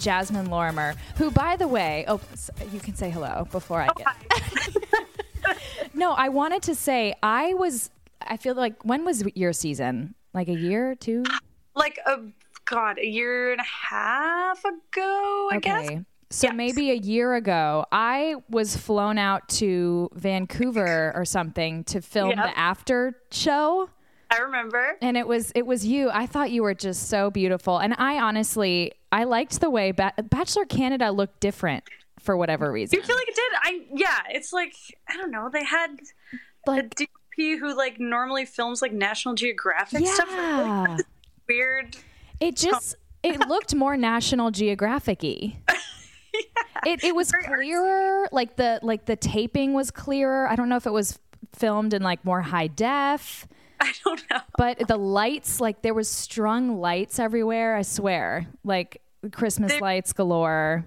Jasmine Lorimer, who, by the way, oh, you can say hello before I oh, get. no, I wanted to say I was. I feel like when was your season? Like a year, or two? like a god a year and a half ago i guess So Yes. maybe a year ago, I was flown out to Vancouver or something to film Yep. the after show. I remember. And it was it was you. I thought you were just so beautiful. And i honestly i liked the way ba- bachelor canada looked different for whatever reason. You feel like it did. I yeah it's like i don't know. They had a like dp who like normally films like national geographic stuff. Yeah. weird it just it looked more national geographic-y. It, it was clearer like the like the taping was clearer. I don't know if it was filmed in like more high def i don't know. But the lights like there was strung lights everywhere i swear. Like christmas They- lights galore.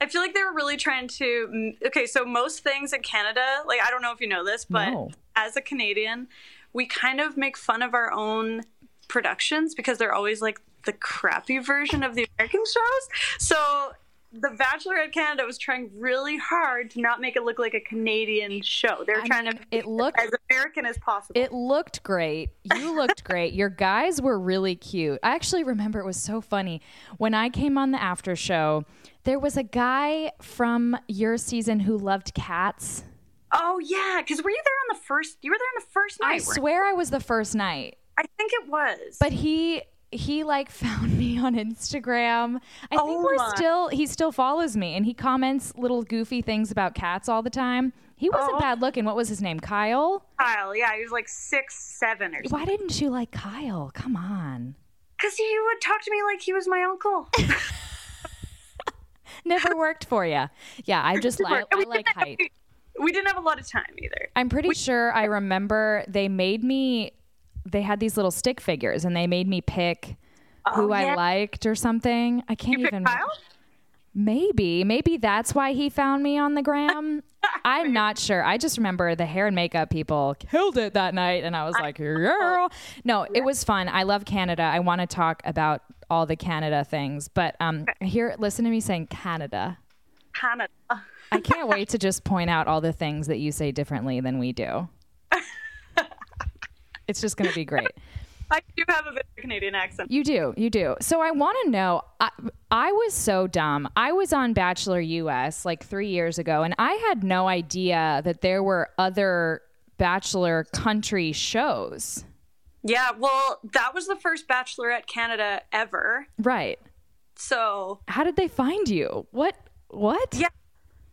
I feel like they were really trying to okay so most things in canada like i don't know if you know this but No. as a canadian we kind of make fun of our own productions because they're always like the crappy version of the american shows. So the Bachelorette Canada was trying really hard to not make it look like a Canadian show. They were I trying mean, to make it looked as American as possible. It looked great. You looked great. Your guys were really cute. I actually remember it was so funny. When I came on the after show, there was a guy from your season who loved cats. oh yeah, because were you there on the first? You were there on the first night. I weren't you? swear I was the first night. I think it was. But he he like found me on Instagram. I think Oh we're my. still he still follows me and he comments little goofy things about cats all the time. He wasn't Oh. bad looking. What was his name? Kyle? Kyle, yeah, he was like six, seven or something. Why didn't you like Kyle? Come on. Because he would talk to me like he was my uncle. Never worked for you. Yeah, I just I, I like have- height. We didn't have a lot of time either. I'm pretty sure I remember they made me. They had these little stick figures, and they made me pick who I Oh, liked or something. I can't You even. Kyle? Maybe, maybe that's why he found me on the gram. I'm not sure. I just remember the hair and makeup people killed it that night, and I was like, "Girl, no, it was fun. I love Canada. I want to talk about all the Canada things, but um, here, listen to me saying Canada. Canada. I can't wait to just point out all the things that you say differently than we do. It's just going to be great. I do have a bit of a Canadian accent. You do, you do. So I want to know. I, I was so dumb. I was on Bachelor US like three years ago, and I had no idea that there were other Bachelor country shows. Yeah, well, that was the first Bachelorette Canada ever. Right? So How did they find you? What? What? Yeah.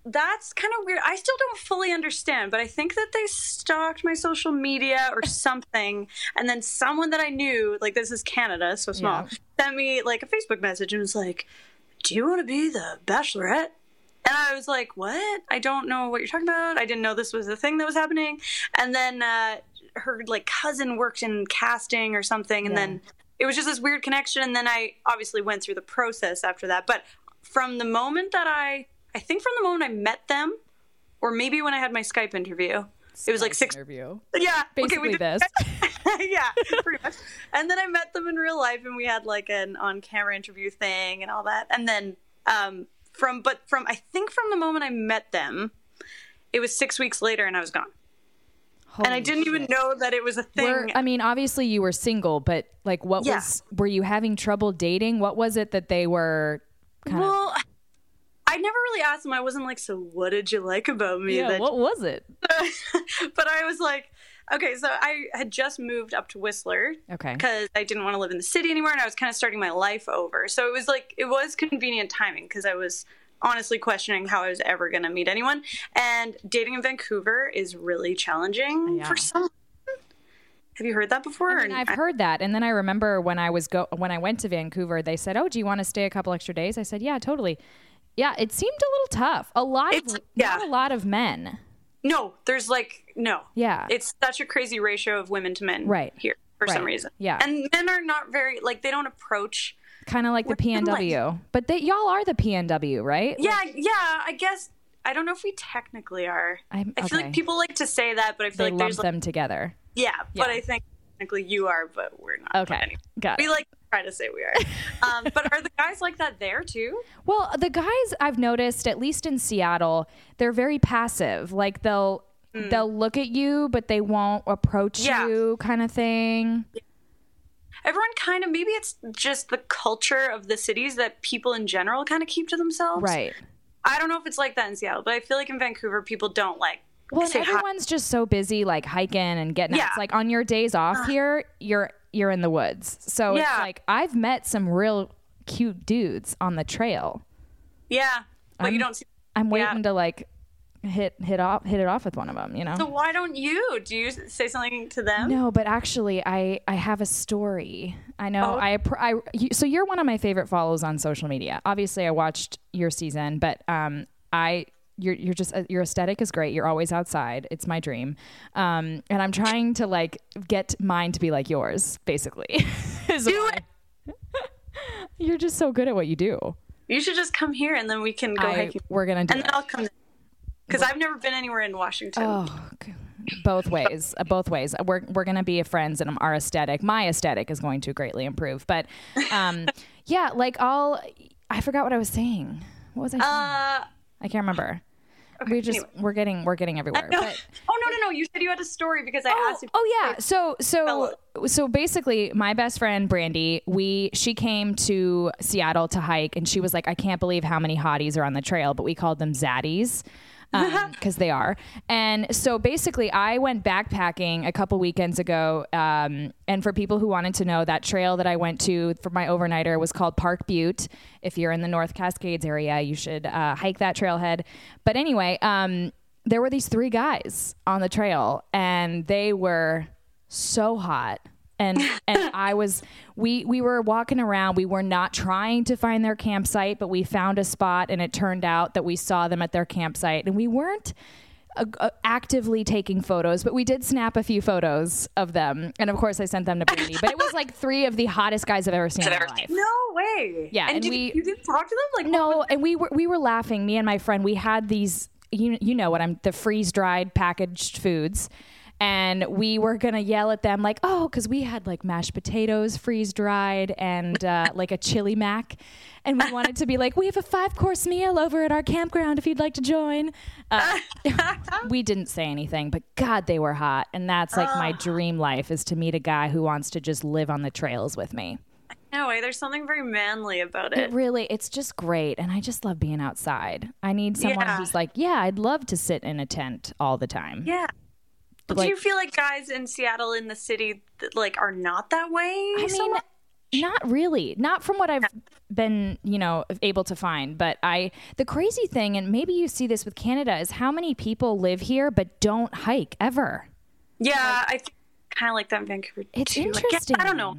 That's kind of weird. I still don't fully understand, but I think that they stalked my social media or something, and then someone that I knew, like this is Canada, so small, Yeah. sent me like a Facebook message and was like, "Do you want to be the Bachelorette?" And I was like, "What? I don't know what you're talking about. I didn't know this was a thing that was happening." And then uh, her like cousin worked in casting or something, and Yeah. then it was just this weird connection. And then I obviously went through the process after that. But from the moment that I, I think from the moment I met them, or maybe when I had my Skype interview, it was like six. interview. Yeah, Basically did- this. yeah, pretty much. And then I met them in real life, and we had like an on-camera interview thing and all that. And then um, from, but from I think from the moment I met them, it was six weeks later, and I was gone. and I didn't even know that it was a thing. Were, I mean, obviously you were single, but like, what Yeah. was? Were you having trouble dating? What was it that they were? Kind well, I never really asked him. I wasn't like, so what did you like about me? yeah. What was it? but I was like, okay, so I had just moved up to Whistler Okay. because I didn't want to live in the city anymore, and I was kind of starting my life over. So it was like it was convenient timing because I was honestly questioning how I was ever going to meet anyone, and dating in Vancouver is really challenging Yeah. for some. Have you heard that before? I mean, I've heard that, and then I remember when I was go when I went to Vancouver, they said, "Oh, do you want to stay a couple extra days?" I said, "Yeah, totally." Yeah, it seemed a little tough. A lot It's- of yeah. not a lot of men. No, there's like no. Yeah. It's such a crazy ratio of women to men Right. here for some reason. Yeah. And men are not very like they don't approach Kind of like the. PNW. But they, y'all are the PNW, right? Yeah, yeah, I guess I don't know if we technically are. I'm- I feel okay. like people like to say that, but I feel They like there's like, them together. yeah, but I think technically you are, but we're not. Okay. Got we it. like to try to say we are. um, but are the guys like that there too? Well, the guys I've noticed, at least in Seattle, they're very passive. Like they'll they'll look at you, but they won't approach. Yeah. you, kind of thing. Everyone kind of maybe it's just the culture of the cities that people in general kind of keep to themselves. Right. I don't know if it's like that in Seattle, but I feel like in Vancouver people don't like Well, say hi. everyone's just so busy, like hiking and getting. Yeah. It's like on your days off here, you're you're in the woods. So it's Yeah. like I've met some real cute dudes on the trail. Yeah, but you I'm- don't see. I'm Yeah. waiting to like hit hit off hit it off with one of them. You know. So why don't you? Do you say something to them? No, but actually, I I have a story. I know Oh. I I you, so you're one of my favorite follows on social media. Obviously, I watched your season, but um I you're you're just uh, your aesthetic is great. You're always outside. It's my dream, um and I'm trying to like get mine to be like yours, basically. Do why- You're just so good at what you do. You should just come here and then we can go I, hiking. we're gonna do And it. then I'll come because I've never been anywhere in Washington. Oh, g- both ways. uh, Both ways. We're we're gonna be friends, and our aesthetic, my aesthetic, is going to greatly improve. But, um, yeah, like I'll. I forgot what I was saying. What was I? Saying? Uh, I can't remember. we just anyway. we're getting we're getting everywhere. But, oh no no no! You said you had a story because I oh, asked you. oh yeah. So so so basically, my best friend Brandy, we she came to Seattle to hike, and she was like, I can't believe how many hotties are on the trail, but we called them zaddies. Because they are. And so basically, I went backpacking a couple weekends ago. Um, and for people who wanted to know, that trail that I went to for my overnighter was called Park Butte. If you're in the North Cascades area, you should uh, hike that trailhead. But anyway, um, there were these three guys on the trail, and they were so hot. And and I was we we were walking around. We were not trying to find their campsite, but we found a spot, and it turned out that we saw them at their campsite, and we weren't. Uh, uh, actively taking photos, but we did snap a few photos of them, and of course I sent them to Brandy. But it was like three of the hottest guys I've ever seen in my life. No way. Yeah, and, and did, we- you didn't talk to them like No, and we were we were laughing. Me and my friend, we had these. You you know what I'm the freeze dried packaged foods. And we were gonna yell at them like, oh, because we had like mashed potatoes freeze dried and uh, like a chili mac, and we wanted to be like, we have a five course meal over at our campground if you'd like to join. Uh, we didn't say anything, but God, they were hot, and that's like my dream life is to meet a guy who wants to just live on the trails with me. no way. There's something very manly about it. It really, it's just great. And I just love being outside. I need someone Yeah. who's like, yeah, I'd love to sit in a tent all the time. yeah. But Like- do you feel like guys in Seattle in the city like are not that way? I so mean, much? not really. Not from what I've been, you know, able to find. But I, the crazy thing, and maybe you see this with Canada, is how many people live here but don't hike ever. yeah, I kind of like that in Vancouver. It's too. Like, interesting. I don't know.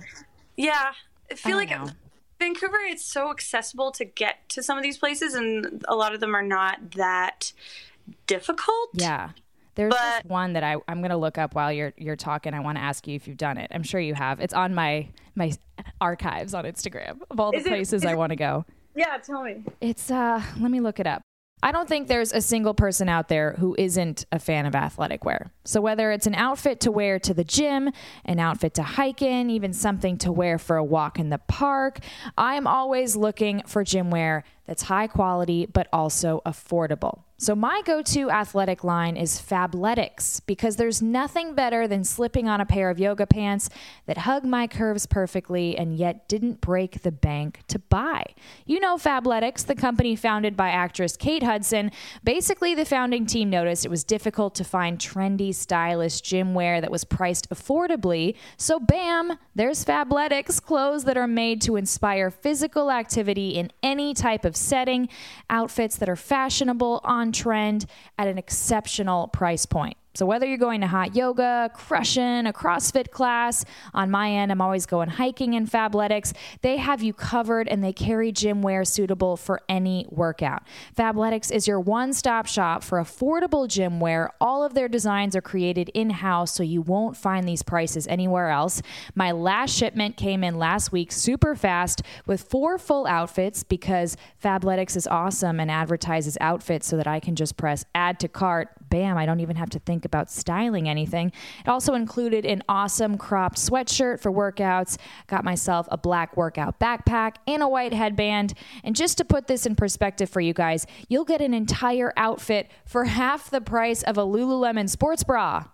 Yeah, I feel don't like know. Vancouver. It's so accessible to get to some of these places, and a lot of them are not that difficult. Yeah. There's But- this one that I, I'm going to look up while you're you're talking. I want to ask you if you've done it. I'm sure you have. It's on my my archives on Instagram of all the it- places I want to go. Yeah, tell me. It's uh let me look it up. I don't think there's a single person out there who isn't a fan of athletic wear. So whether it's an outfit to wear to the gym, an outfit to hike in, even something to wear for a walk in the park, I'm always looking for gym wear that's high quality but also affordable. So my go-to athletic line is Fabletics because there's nothing better than slipping on a pair of yoga pants that hug my curves perfectly and yet didn't break the bank to buy. You know Fabletics, the company founded by actress Kate Hudson. Basically, the founding team noticed it was difficult to find trendy, stylish gym wear that was priced affordably. So bam, there's Fabletics, clothes that are made to inspire physical activity in any type of setting, outfits that are fashionable, on trend, at an exceptional price point. So whether you're going to hot yoga, crushing, a CrossFit class, on my end, I'm always going hiking in Fabletics. They have you covered and they carry gym wear suitable for any workout. Fabletics is your one-stop shop for affordable gym wear. All of their designs are created in-house, so you won't find these prices anywhere else. My last shipment came in last week super fast with four full outfits because Fabletics is awesome and advertises outfits so that I can just press add to cart. Bam, I don't even have to think about styling anything. It also included an awesome cropped sweatshirt for workouts. Got myself a black workout backpack and a white headband. And just to put this in perspective for you guys, you'll get an entire outfit for half the price of a Lululemon sports bra.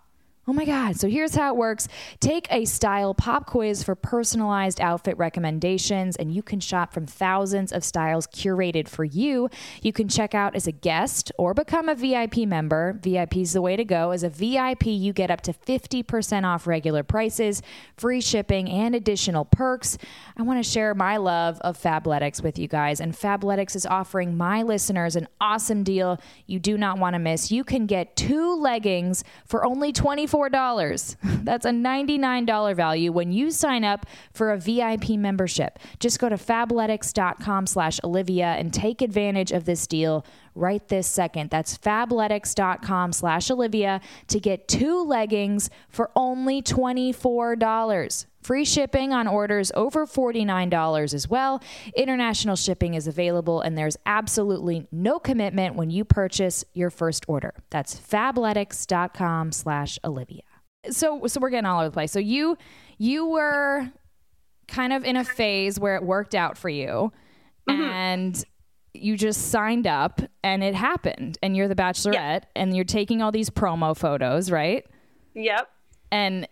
Oh my God. So here's how it works take a style pop quiz for personalized outfit recommendations, and you can shop from thousands of styles curated for you. You can check out as a guest or become a VIP member. VIP is the way to go. As a VIP, you get up to 50% off regular prices, free shipping, and additional perks. I want to share my love of Fabletics with you guys, and Fabletics is offering my listeners an awesome deal you do not want to miss. You can get two leggings for only 24 $4. That's a $99 value when you sign up for a VIP membership. Just go to fabletics.com slash Olivia and take advantage of this deal right this second. That's fabletics.com slash Olivia to get two leggings for only $24. Free shipping on orders over $49 as well. International shipping is available and there's absolutely no commitment when you purchase your first order. That's fabletics.com slash Olivia. So so we're getting all over the place. So you you were kind of in a phase where it worked out for you mm-hmm. and you just signed up and it happened and you're the bachelorette yep. and you're taking all these promo photos, right? Yep. And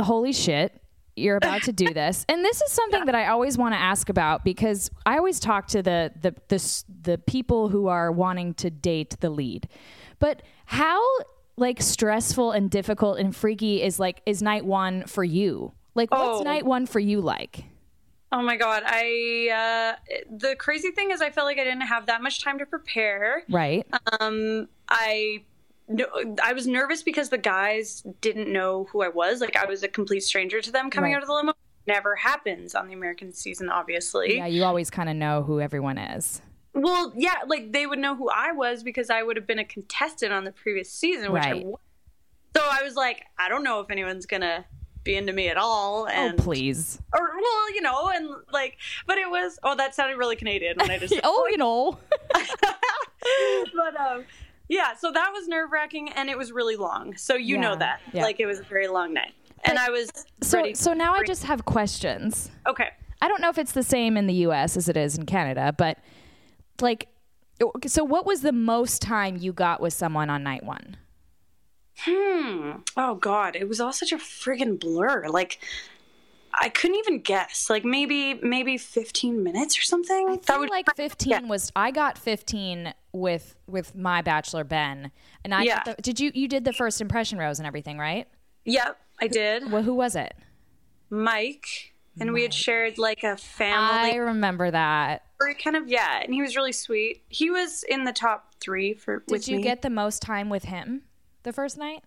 holy shit, you're about to do this. And this is something yeah. that I always want to ask about because I always talk to the, the the the people who are wanting to date the lead. But how like stressful and difficult and freaky is like is night 1 for you? Like what's oh. night 1 for you like? Oh my god, I uh the crazy thing is I felt like I didn't have that much time to prepare. Right. Um I no, I was nervous because the guys didn't know who I was. Like I was a complete stranger to them coming right. out of the limo. Never happens on the American season, obviously. Yeah, you always kind of know who everyone is. Well, yeah, like they would know who I was because I would have been a contestant on the previous season, which right. I was. So I was like, I don't know if anyone's gonna be into me at all. Oh, and, oh, please. Or well, you know, and like, but it was. Oh, that sounded really Canadian when I just. oh, you know. but um, yeah, so that was nerve wracking and it was really long. So you yeah, know that. Yeah. Like it was a very long night. And I was So so now I just have questions. Okay. I don't know if it's the same in the US as it is in Canada, but like so what was the most time you got with someone on night 1? Hmm. Oh god, it was all such a friggin' blur. Like I couldn't even guess. Like maybe maybe 15 minutes or something. I feel like 15 yeah. was I got 15 with with my bachelor Ben. And I yeah. the, did you you did the first impression rose and everything, right? Yep, I did. Well, who was it? Mike. And Mike. we had shared like a family. I remember that. Kind of yeah, and he was really sweet. He was in the top 3 for Did you me. get the most time with him the first night?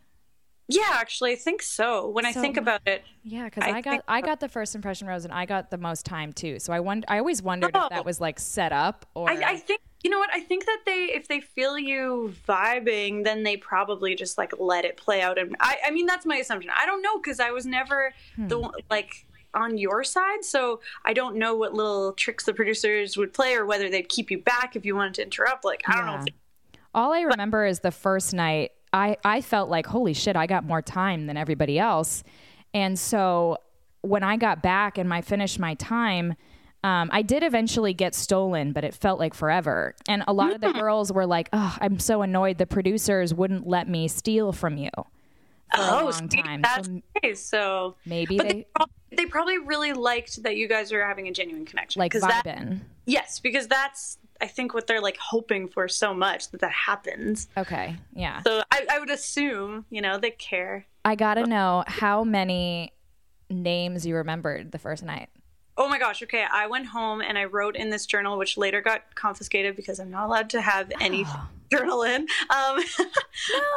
Yeah, actually, I think so. When so, I think about it, yeah, because I, I, got I got the first impression rose, and I got the most time too. So I wonder, I always wondered oh, if that oh. was like set up or. I, I, think you know what I think that they if they feel you vibing, then they probably just like let it play out. And I, I mean, that's my assumption. I don't know because I was never hmm. the like on your side, so I don't know what little tricks the producers would play or whether they'd keep you back if you wanted to interrupt. Like I don't yeah. know. All I remember but, is the first night I, I felt like, holy shit, I got more time than everybody else. And so when I got back and I finished my time, um, I did eventually get stolen, but it felt like forever. And a lot of the girls were like, oh, I'm so annoyed the producers wouldn't let me steal from you for oh, a long time. That's so, nice. so maybe they, they, probably, they, probably really liked that you guys were having a genuine connection. Like vibing. That, yes, because that's I think what they're like hoping for so much that that happens. Okay, yeah. So I, I would assume, you know, they care. I gotta know how many names you remembered the first night. Oh my gosh. Okay. I went home and I wrote in this journal, which later got confiscated because I'm not allowed to have any journal in. Um,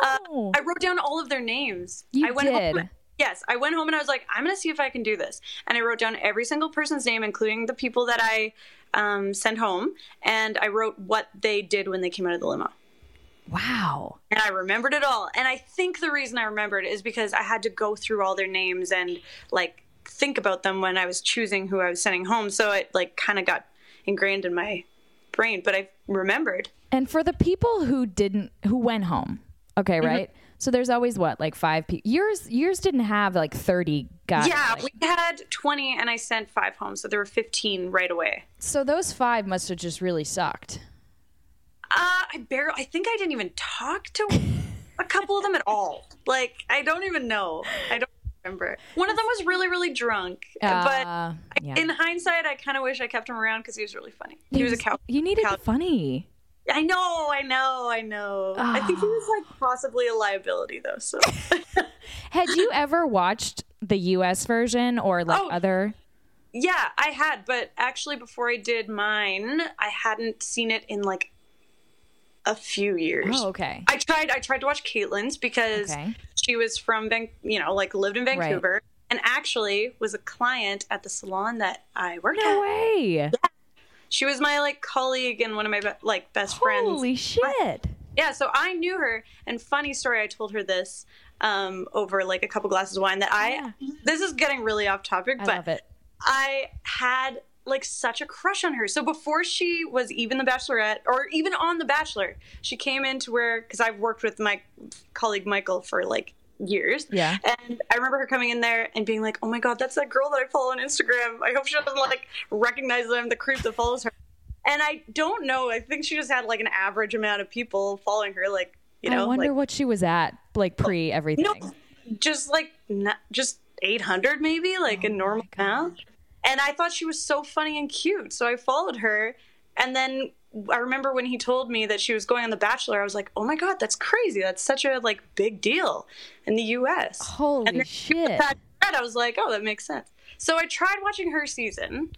uh, No. I wrote down all of their names. You I went did. Home, yes. I went home and I was like, I'm going to see if I can do this. And I wrote down every single person's name, including the people that I um, sent home. And I wrote what they did when they came out of the limo. wow. And I remembered it all. And I think the reason I remembered is because I had to go through all their names and like think about them when I was choosing who I was sending home. So it like kind of got ingrained in my brain, but I remembered. And for the people who didn't, who went home, okay, Mm-hmm. So there's always what, like five people. Yours, yours didn't have like 30 guys. yeah, like- we had 20 and I sent five home. So there were 15 right away. so those five must have just really sucked. Uh, I barely, I think I didn't even talk to a couple of them at all. Like, I don't even know. I don't remember. One of them was really, really drunk. but Uh, yeah. in hindsight, I kind of wish I kept him around because he was really funny. He, was a cow. You needed cow- funny. I know, I know, I know. I think he was like ah. possibly a liability though. So Had you ever watched the U.S. version or like Oh. other? yeah, I had, but actually before I did mine, I hadn't seen it in like a few years. Oh, okay. I tried. I tried to watch Kaitlyn's because Okay. she was from, Van- you know, like lived in Vancouver, and actually was a client at the salon that I worked No at. way. She was my like colleague and one of my be- like best friends. Holy shit. Yeah, so I knew her, and funny story, I told her this um, over like a couple glasses of wine that I. This is getting really off topic, I but love it. I had like such a crush on her. So before she was even the Bachelorette, or even on the Bachelor, she came into where because I've worked with my colleague Michael for like years. Yeah. And I remember her coming in there and being like, "Oh my god, that's that girl that I follow on Instagram. I hope she doesn't like recognize that I'm the creep that follows her." And I don't know. I think she just had like an average amount of people following her. Like you know, I wonder like what she was at, like oh, pre everything. no, just like not, just 800 maybe, like Oh a normal amount. And I thought she was so funny and cute, so I followed her. And then I remember when he told me that she was going on The Bachelor, I was like, "Oh my god, that's crazy! That's such a like big deal in the U.S." Holy and shit. I was like, "Oh, that makes sense." So I tried watching her season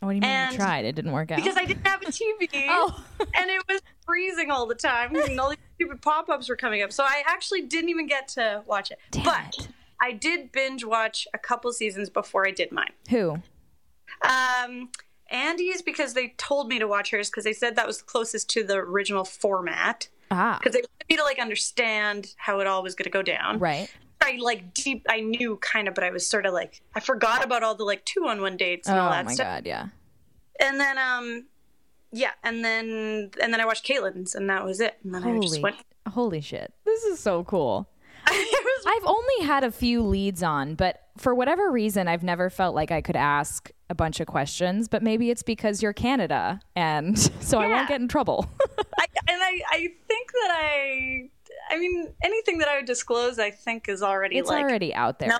What do you mean you tried? It didn't work out. because I didn't have a TV. Oh. and it was freezing all the time, and all these stupid pop-ups were coming up. So I actually didn't even get to watch it. Damn but it. I did binge watch a couple seasons before I did mine. Who? Um, Andi's because they told me to watch hers because they said that was the closest to the original format Ah, because they wanted me to like understand how it all was going to go down. right. I like deep. I knew kind of, but I was sort of like I forgot about all the like two on one dates and Oh all that my stuff. god, yeah. and then um yeah and then and then i watched kaitlyn's and that was it and then i just Holy, went holy shit. This is so cool. I've only had a few leads on, but for whatever reason, I've never felt like I could ask a bunch of questions. But maybe it's because you're Canada, and so I won't get in trouble. I, and i i think that i i mean anything that i would disclose i think is already it's like already out there. no,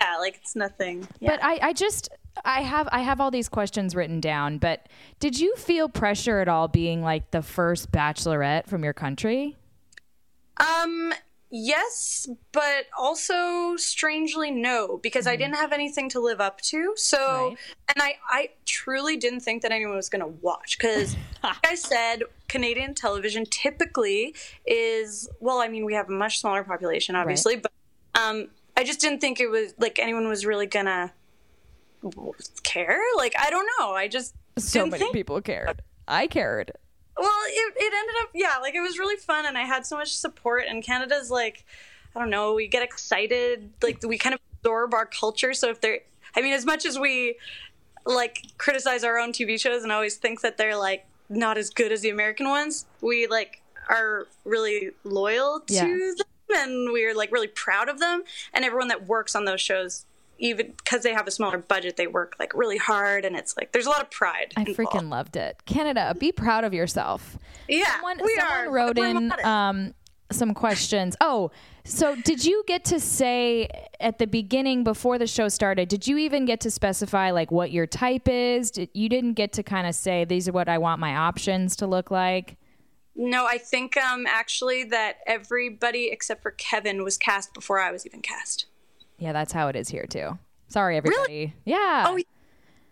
yeah like it's nothing yeah. But I, I just I have I have all these questions written down. But did you feel pressure at all being like the first bachelorette from your country? um yes but also strangely no because i didn't have anything to live up to so Mm-hmm. Right. and i i truly didn't think that anyone was going to watch because like i said canadian television typically is well i mean we have a much smaller population obviously but um i just didn't think it was like anyone was really gonna care like i don't know i just So didn't many think people cared. I cared. Well, it, it ended up, yeah, like it was really fun and I had so much support. And Canada's like, I don't know, we get excited, like we kind of absorb our culture. So if they're, I mean, as much as we like criticize our own TV shows and always think that they're like not as good as the American ones, we like are really loyal to Yeah. them and we're like really proud of them. And everyone that works on those shows, even because they have a smaller budget, they work like really hard and it's like there's a lot of pride. I involved. freaking loved it. Canada, be proud of yourself. yeah. Someone, we someone are. wrote We're in um, some questions. Oh, so did you get to say at the beginning before the show started? Did you even get to specify like what your type is? Did, you didn't get to kind of say these are what I want my options to look like. No, I think um, actually that everybody except for Kevin was cast before I was even cast. Yeah, that's how it is here too. Sorry, everybody. Really? Yeah. Oh,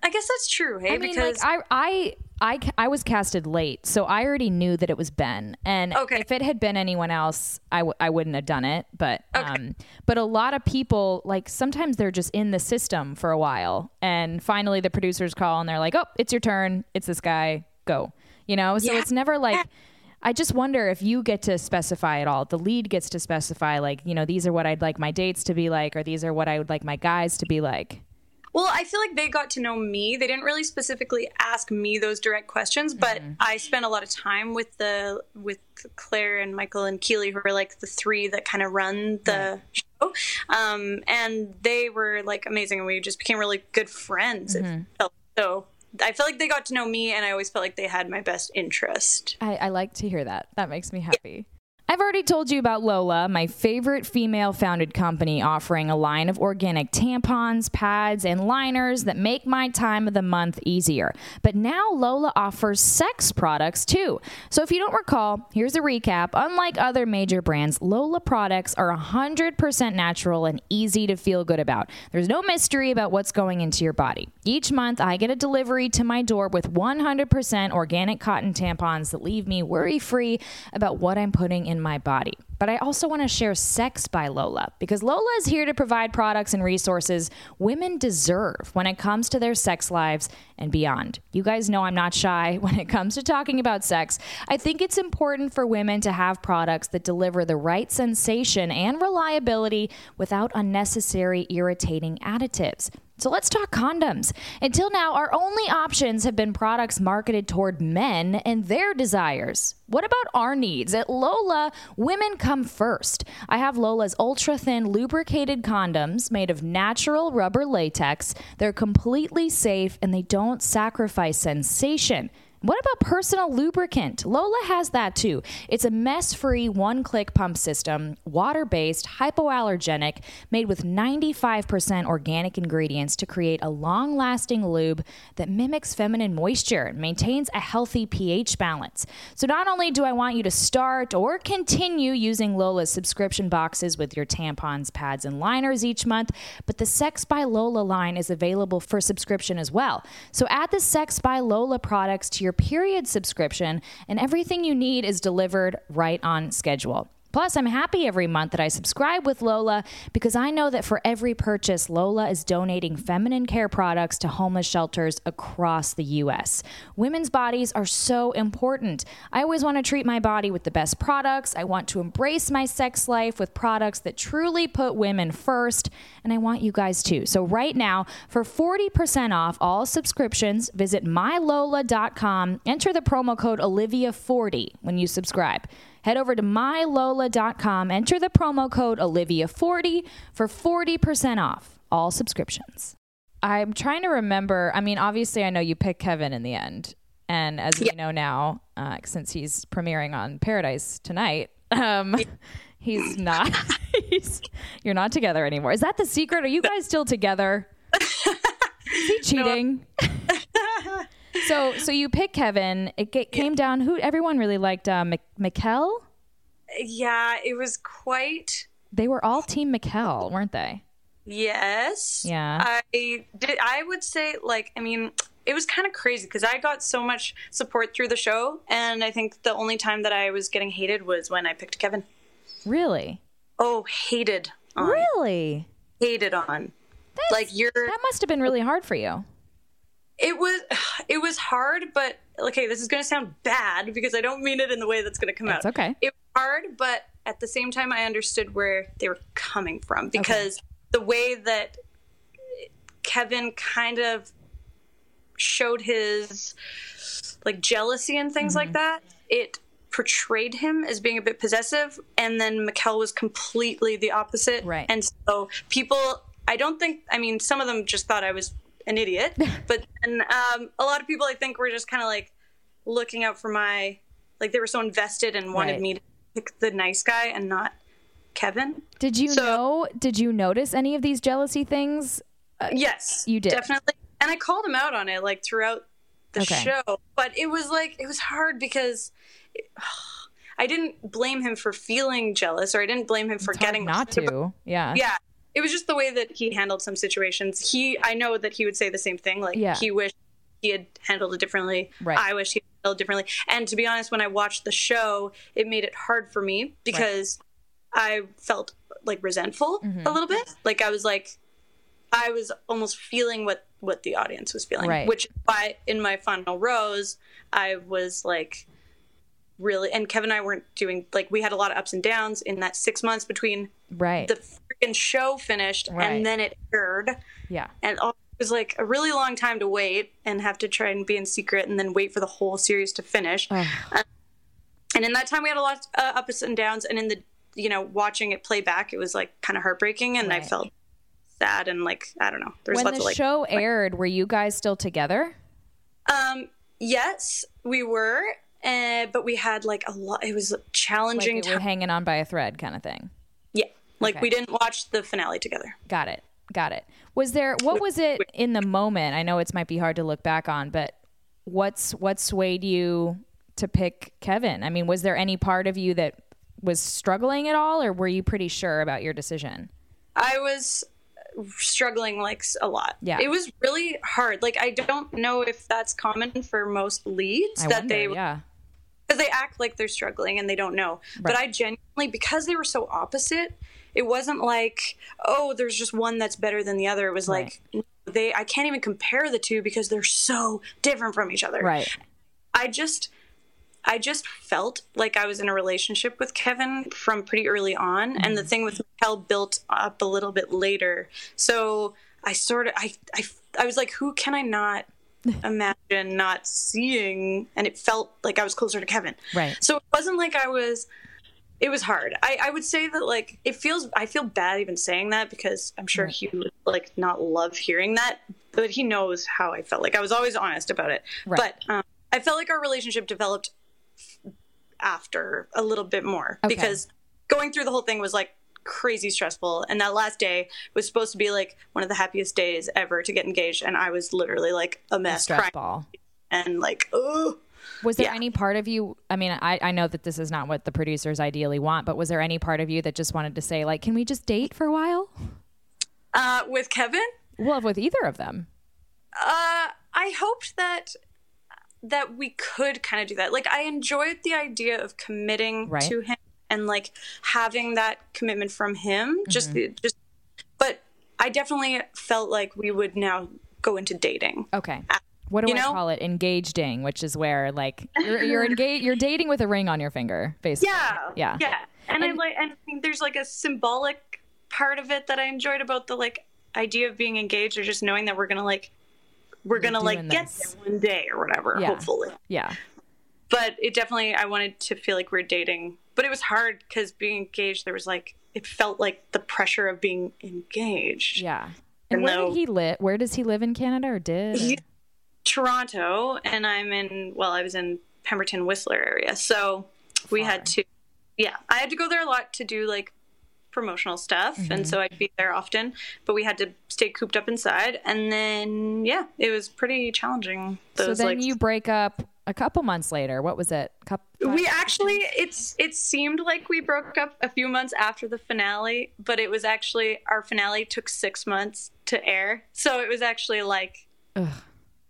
I guess that's true, hey? I mean, because like I, I, I, I was casted late, so I already knew that it was Ben. And Okay. if it had been anyone else, I, w- I wouldn't have done it. But, um, but a lot of people, like sometimes they're just in the system for a while, and finally the producers call and they're like, "Oh, it's your turn. It's this guy. Go." You know, so Yeah. it's never like. I just wonder if you get to specify at all. The lead gets to specify, like, you know, these are what I'd like my dates to be like, or these are what I would like my guys to be like. Well, I feel like they got to know me. They didn't really specifically ask me those direct questions, but Mm-hmm. I spent a lot of time with the with Claire and Michael and Keely, who are like the three that kind of run the show. Um, and they were like amazing, and we just became really good friends. Mm-hmm. felt so. I feel like they got to know me, and I always felt like they had my best interest. I, I like to hear that. That makes me happy. I've already told you about Lola, my favorite female founded company offering a line of organic tampons, pads, and liners that make my time of the month easier. But now Lola offers sex products too. So if you don't recall, here's a recap. Unlike other major brands, Lola products are 100% natural and easy to feel good about. There's no mystery about what's going into your body. Each month, I get a delivery to my door with 100% organic cotton tampons that leave me worry free about what I'm putting in my body. But I also want to share Sex by Lola because Lola is here to provide products and resources women deserve when it comes to their sex lives and beyond. You guys know I'm not shy when it comes to talking about sex. I think it's important for women to have products that deliver the right sensation and reliability without unnecessary irritating additives. So let's talk condoms. Until now, our only options have been products marketed toward men and their desires. What about our needs? At Lola, women come first. I have Lola's ultra thin lubricated condoms made of natural rubber latex. They're completely safe and they don't sacrifice sensation. What about personal lubricant? Lola has that too. It's a mess free one click pump system, water based, hypoallergenic, made with 95% organic ingredients to create a long lasting lube that mimics feminine moisture and maintains a healthy pH balance. So, not only do I want you to start or continue using Lola's subscription boxes with your tampons, pads, and liners each month, but the Sex by Lola line is available for subscription as well. So, add the Sex by Lola products to your period subscription, and everything you need is delivered right on schedule. Plus, I'm happy every month that I subscribe with Lola because I know that for every purchase, Lola is donating feminine care products to homeless shelters across the U.S. Women's bodies are so important. I always want to treat my body with the best products. I want to embrace my sex life with products that truly put women first, and I want you guys too. So, right now, for 40% off all subscriptions, visit mylola.com, enter the promo code Olivia40 when you subscribe. Head over to mylola.com, enter the promo code Olivia40 for 40% off all subscriptions. I'm trying to remember. I mean, obviously, I know you picked Kevin in the end. And as we know now, uh, since he's premiering on Paradise tonight, um, he's not. he's, you're not together anymore. Is that the secret? Are you guys still together? Is he cheating? So, so you pick Kevin. It came down. Who everyone really liked? Uh, Mik- Mikkel. Yeah, it was quite. They were all Team Mikkel, weren't they? Yes. Yeah. I did. I would say, like, I mean, it was kind of crazy because I got so much support through the show, and I think the only time that I was getting hated was when I picked Kevin. Really? Oh, hated on. Really? Hated on. like you're. That must have been really hard for you. It was. It was hard, but okay. This is going to sound bad because I don't mean it in the way that's going to come It's out. okay. It was hard, but at the same time, I understood where they were coming from because the way that Kevin kind of showed his like jealousy and things Mm-hmm. like that, it portrayed him as being a bit possessive, and then Mikkel was completely the opposite. Right. And so people, I don't think, I mean, some of them just thought I was an idiot, but then um, a lot of people, I think, were just kind of like looking out for my, like they were so invested and wanted Right. me to pick the nice guy and not Kevin. Did you So- know? Did you notice any of these jealousy things? Yes, you did. definitely, and I called him out on it like throughout the Okay. show. But it was like it was hard because it- I didn't blame him for feeling jealous, or I didn't blame him for It's getting not to. Yeah. Yeah, it was just the way that he handled some situations. He, I know that he would say the same thing. Like Yeah. he wished he had handled it differently. Right. I wish he had handled it differently. And to be honest, when I watched the show, it made it hard for me because I felt like resentful Mm-hmm. a little bit. Like I was like, I was almost feeling what what the audience was feeling. Right. Which why in my final rose, I was like really and Kevin and I weren't doing like we had a lot of ups and downs in that six months between Right. the freaking show finished Right. and then it aired yeah. and all, it was like a really long time to wait and have to try and be in secret and then wait for the whole series to finish. Uh, and in that time we had a lot uh, ups and downs and in the you know watching it play back it was like kind of heartbreaking and i felt sad and like i don't know there's When lots the of like show aired, were you guys still together? um yes we were uh, but we had like a lot it was a Like challenging it hanging on by a thread kind of thing. Like Okay. we didn't watch the finale together Got it. Got it. Was there what was it in the moment? I know it's might be hard to look back on, but what's what swayed you to pick Kevin? I mean, was there any part of you that was struggling at all or were you pretty sure about your decision? I was struggling like a lot. Yeah. It was really hard. Like I don't know if that's common for most leads I that wonder, they yeah. because they act like they're struggling and they don't know. But I genuinely because they were so opposite, it wasn't like, oh, there's just one that's better than the other. It was like they I can't even compare the two because they're so different from each other. Right. I just I just felt like I was in a relationship with Kevin from pretty early on, and the Mm-hmm. thing with Mikel built up a little bit later. So I sort of I I, I was like, who can I not imagine not seeing? And it felt like I was closer to Kevin. Right. So it wasn't like I was. It was hard. I, I would say that like it feels. I feel bad even saying that because I'm sure he would like not love hearing that, but he knows how I felt. Like I was always honest about it. Right. But um, I felt like our relationship developed after a little bit more Okay. because going through the whole thing was like crazy stressful and that last day was supposed to be like one of the happiest days ever to get engaged and i was literally like a mess Stress crying ball. and like oh Was there Yeah. any part of you? I mean, I, I know that this is not what the producers ideally want, but was there any part of you that just wanted to say, like, can we just date for a while? uh with kevin Well, with either of them. Uh, I hoped that that we could kind of do that. Like I enjoyed the idea of committing Right. to him and like having that commitment from him. Just Mm-hmm. just but I definitely felt like we would now go into dating. Okay. What do You I know? call it? Engageding, which is where like you're you're engaged, you're dating with a ring on your finger, basically. Yeah. Yeah. Yeah. And, And- I like and there's like a symbolic part of it that I enjoyed about the like idea of being engaged or just knowing that we're gonna like we're gonna like get this. there one day or whatever, Yeah. hopefully. Yeah. but it definitely i wanted to feel like we are dating but it was hard because being engaged there was like it felt like the pressure of being engaged Yeah. And And where though- did he live? Where does he live in Canada or did? He- toronto and i'm in well i was in pemberton whistler area so we had to yeah i had to go there a lot to do like promotional stuff Mm-hmm. and so i'd be there often but we had to stay cooped up inside and then yeah it was pretty challenging so then like you break up a couple months later. What was it? Couple, we actually it's it seemed like we broke up a few months after the finale but it was actually our finale took six months to air so it was actually like Ugh.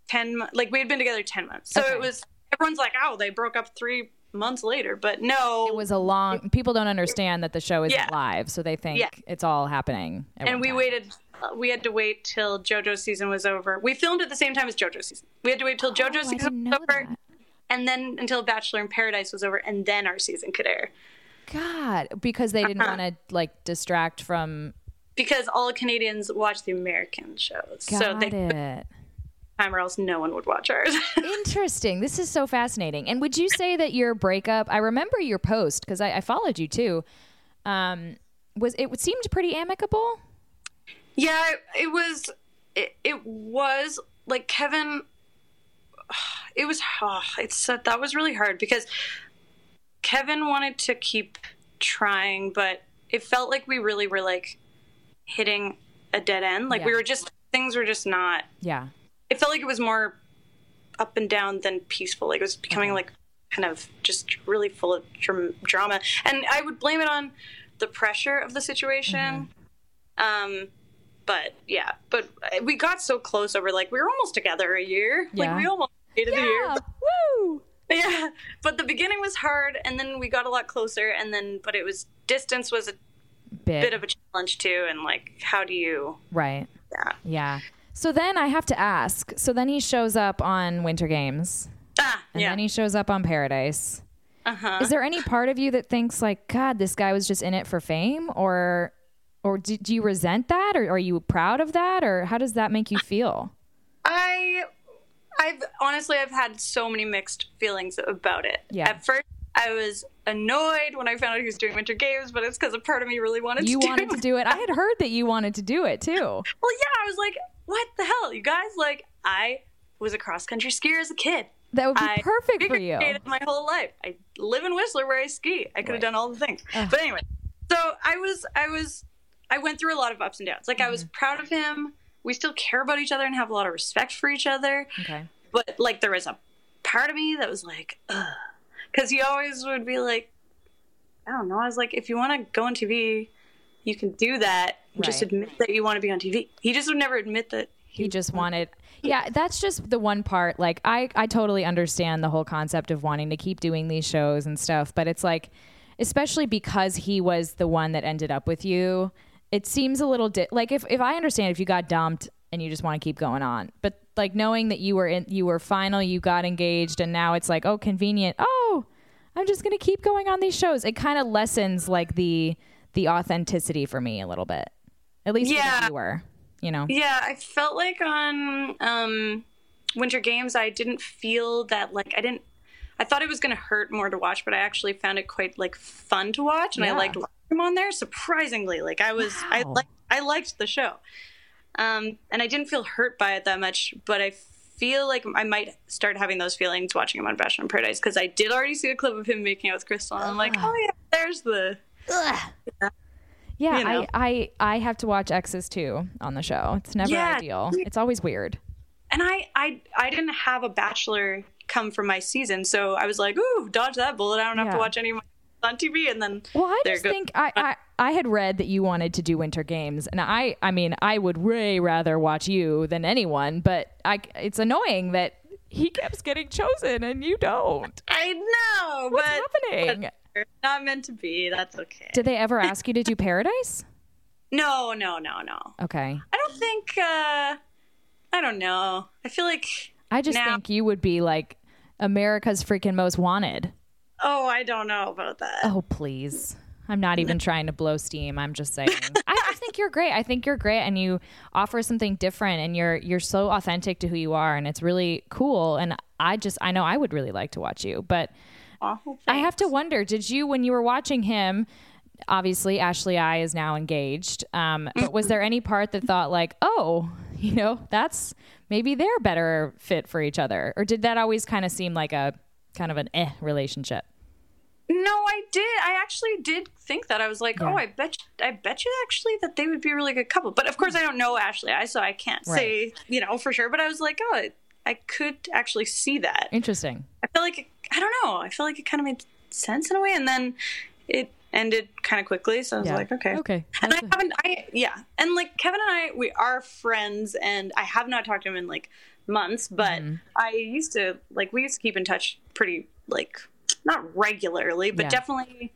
10 mo- like we had been together 10 months so Okay. it was everyone's like oh they broke up three months later but no it was a long. People don't understand that the show isn't Yeah. live, so they think Yeah. it's all happening. and we time. waited uh, we had to wait till jojo's season was over we filmed at the same time as jojo's season we had to wait till jojo's Oh, I season was over that. and then until bachelor in paradise was over and then our season could air God, because they didn't Uh-huh. want to like distract from. because all Canadians watch the American shows, Got so they it. Time or else no one would watch ours. Interesting. This is so fascinating. And would you say that your breakup? I remember your post because I, I followed you too. Um, was it seemed pretty amicable? yeah, it was. It, it was like Kevin. It was. Oh, it's that was really hard because Kevin wanted to keep trying, but it felt like we really were like hitting a dead end. Like we were just things were just not. Yeah. It felt like it was more up and down than peaceful. Like it was becoming like kind of just really full of dram- drama, and I would blame it on the pressure of the situation. Um, but yeah, but we got so close over like we were almost together a year. Yeah. Like we almost made it a year. Yeah. Woo! Yeah, but the beginning was hard, and then we got a lot closer, and then but it was distance was a Bit, bit of a challenge too, and like how do you? right. Yeah. Yeah. So then I have to ask. So then he shows up on Winter Games, Ah, and yeah. then he shows up on Paradise. uh huh. Is there any part of you that thinks like, God, this guy was just in it for fame, or, or do, do you resent that, or are you proud of that, or how does that make you feel? I, I've honestly I've had so many mixed feelings about it. Yeah. At first, I was annoyed when I found out he was doing Winter Games, but it's because a part of me really wanted. You to wanted do to do it. I had heard that you wanted to do it too. Well, yeah, I was like, what the hell, you guys? Like, I was a cross country skier as a kid. That would be I perfect for you. skated my whole life. I live in Whistler where I ski. I could have Right. done all the things. But anyway, so I was, I was, I went through a lot of ups and downs. Like I was Mm-hmm. proud of him. We still care about each other and have a lot of respect for each other. Okay. But like there was a part of me that was like, ugh, because he always would be like, I don't know. I was like, if you want to go on TV, you can do that. Just admit that you want to be on TV. He just would never admit that. He just wanted Yeah, that's just the one part. Like I I totally understand the whole concept of wanting to keep doing these shows and stuff, but it's like especially because he was the one that ended up with you, it seems a little di- like if if I understand if you got dumped and you just want to keep going on, but like knowing that you were in you were final, you got engaged and now it's like, "Oh, convenient. Oh, I'm just going to keep going on these shows." It kind of lessens like the the authenticity for me a little bit. At least Yeah. the viewer, you know. Yeah, I felt like on um, Winter Games, I didn't feel that like I didn't. I thought it was going to hurt more to watch, but I actually found it quite like fun to watch, and Yeah. I liked him on there. Surprisingly, like I was, I Wow. like, I liked the show, um, and I didn't feel hurt by it that much. But I feel like I might start having those feelings watching him on Bachelor in Paradise because I did already see a clip of him making out with Krystal, and I'm like, oh yeah, there's the Yeah, you know. I, I I have to watch Exes too on the show. It's never Yeah. ideal. It's always weird. and I, I I didn't have a bachelor come from my season, so I was like, ooh, dodge that bullet. I don't have Yeah. to watch any of my on TV. And then Well, I just goes- think I, I I had read that you wanted to do Winter Games, and I I mean I would way rather watch you than anyone. But I it's annoying that he keeps getting chosen and you don't. I know, What's but happening? but not meant to be. That's okay. Did they ever ask you to do Paradise? no, no, no, no. Okay, I don't think. uh I don't know. I feel like. I just Now- think you would be like America's freaking most wanted. Oh, I don't know about that. Oh, please. I'm not even trying to blow steam. I'm just saying. I just think you're great. I think you're great and you offer something different and you're you're so authentic to who you are and it's really cool and I just I know I would really like to watch you. But Awful I have to wonder, did you when you were watching him obviously Ashley I is now engaged. Um, but was there any part that thought like, "Oh, you know, that's maybe they're better fit for each other?" Or did that always kind of seem like a kind of an eh relationship? No, I did. I actually did think that. I was like, Yeah. oh, I bet, I bet you actually that they would be a really good couple. But of course, I don't know Ashley. I so I can't Right. say you know for sure. But I was like, oh, I- I could actually see that. Interesting. I feel like it, I don't know. I feel like it kind of made sense in a way, and then it ended kind of quickly. So I was Yeah. like, okay, Okay. And I That's haven't. I yeah, and like Kevin and I, we are friends, and I have not talked to him in like months, but Mm-hmm. I used to like we used to keep in touch pretty like not regularly, but Yeah. definitely.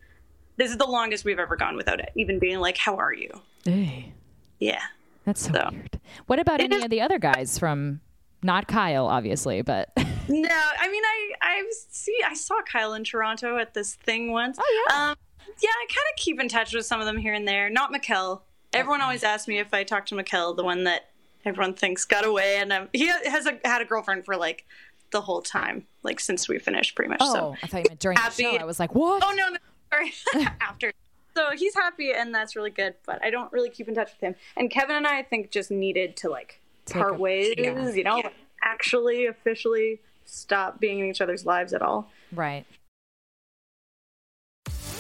This is the longest we've ever gone without it even being like, "How are you?" Hey. Yeah. That's so So- weird. What about any is- of the other guys from not Kyle, obviously, but No, I mean, I I see I saw Kyle in Toronto at this thing once. Oh, yeah. Um, yeah, I kind of keep in touch with some of them here and there. Not Mikkel. Everyone always asks me if I talk to Mikkel, the one that everyone thinks got away, and um, he has a, had a girlfriend for like the whole time, like since we finished, pretty much. oh, So, I thought you meant during the happy- show. I was like, what? oh no, no, sorry, after. So he's happy, and that's really good. But I don't really keep in touch with him. And Kevin and I, I think, just needed to like Take part a- ways. yeah. You know, actually, officially stop being in each other's lives at all. Right.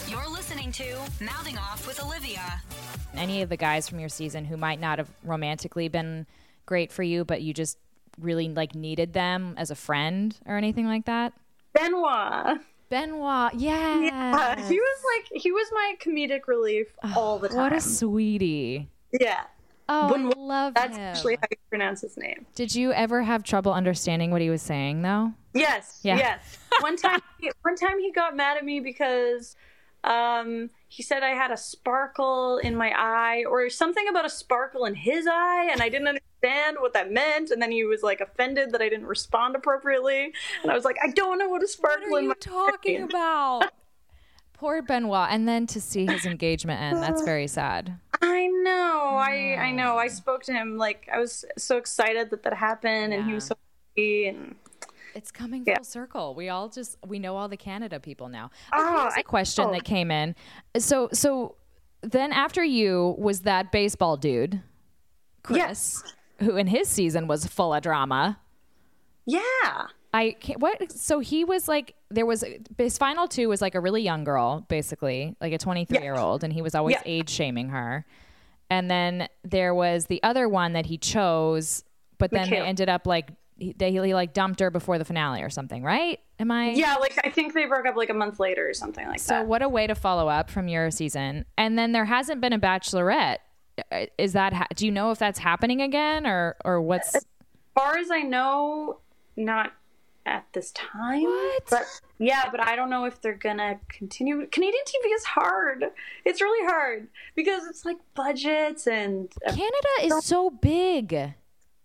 You're listening to Mouthing Off with Olivia. Any of the guys from your season who might not have romantically been great for you, but you just really like needed them as a friend or anything like that? Benoit. Benoit, yeah. Yeah, he was like he was my comedic relief all the time. What a sweetie. Yeah. Oh, I Benoit, love That's him. actually how you pronounce his name. Did you ever have trouble understanding what he was saying though? Yes. Yeah. Yes. One time, one time he got mad at me because um, he said I had a sparkle in my eye, or something about a sparkle in his eye, and I didn't understand what that meant. And then he was like offended that I didn't respond appropriately, and I was like, I don't know what a sparkle What are you talking eye. about? Poor Benoit. And then to see his engagement end, that's very sad. I know. I I know. I spoke to him like I was so excited that that happened, and he was so happy, and It's coming Yeah. full circle. We all just we know all the Canada people now. Oh, Oh, here's I a question know. that came in. So so then after you was that baseball dude, Chris, Yes. Who in his season was full of drama. yeah. I can't, what so he was like there was his final two was like a really young girl basically like a 23 year old and he was always Yeah. age shaming her and then there was the other one that he chose but then they ended up like he, they, he like dumped her before the finale or something right am I Yeah, like I think they broke up like a month later or something like so that. So, what a way to follow up from your season and then there hasn't been a bachelorette Uh, is that ha- do you know if that's happening again or or what's As far as I know, not at this time. What? But yeah, but I don't know if they're gonna continue. Canadian TV is hard. It's really hard because it's like budgets and. Canada is so big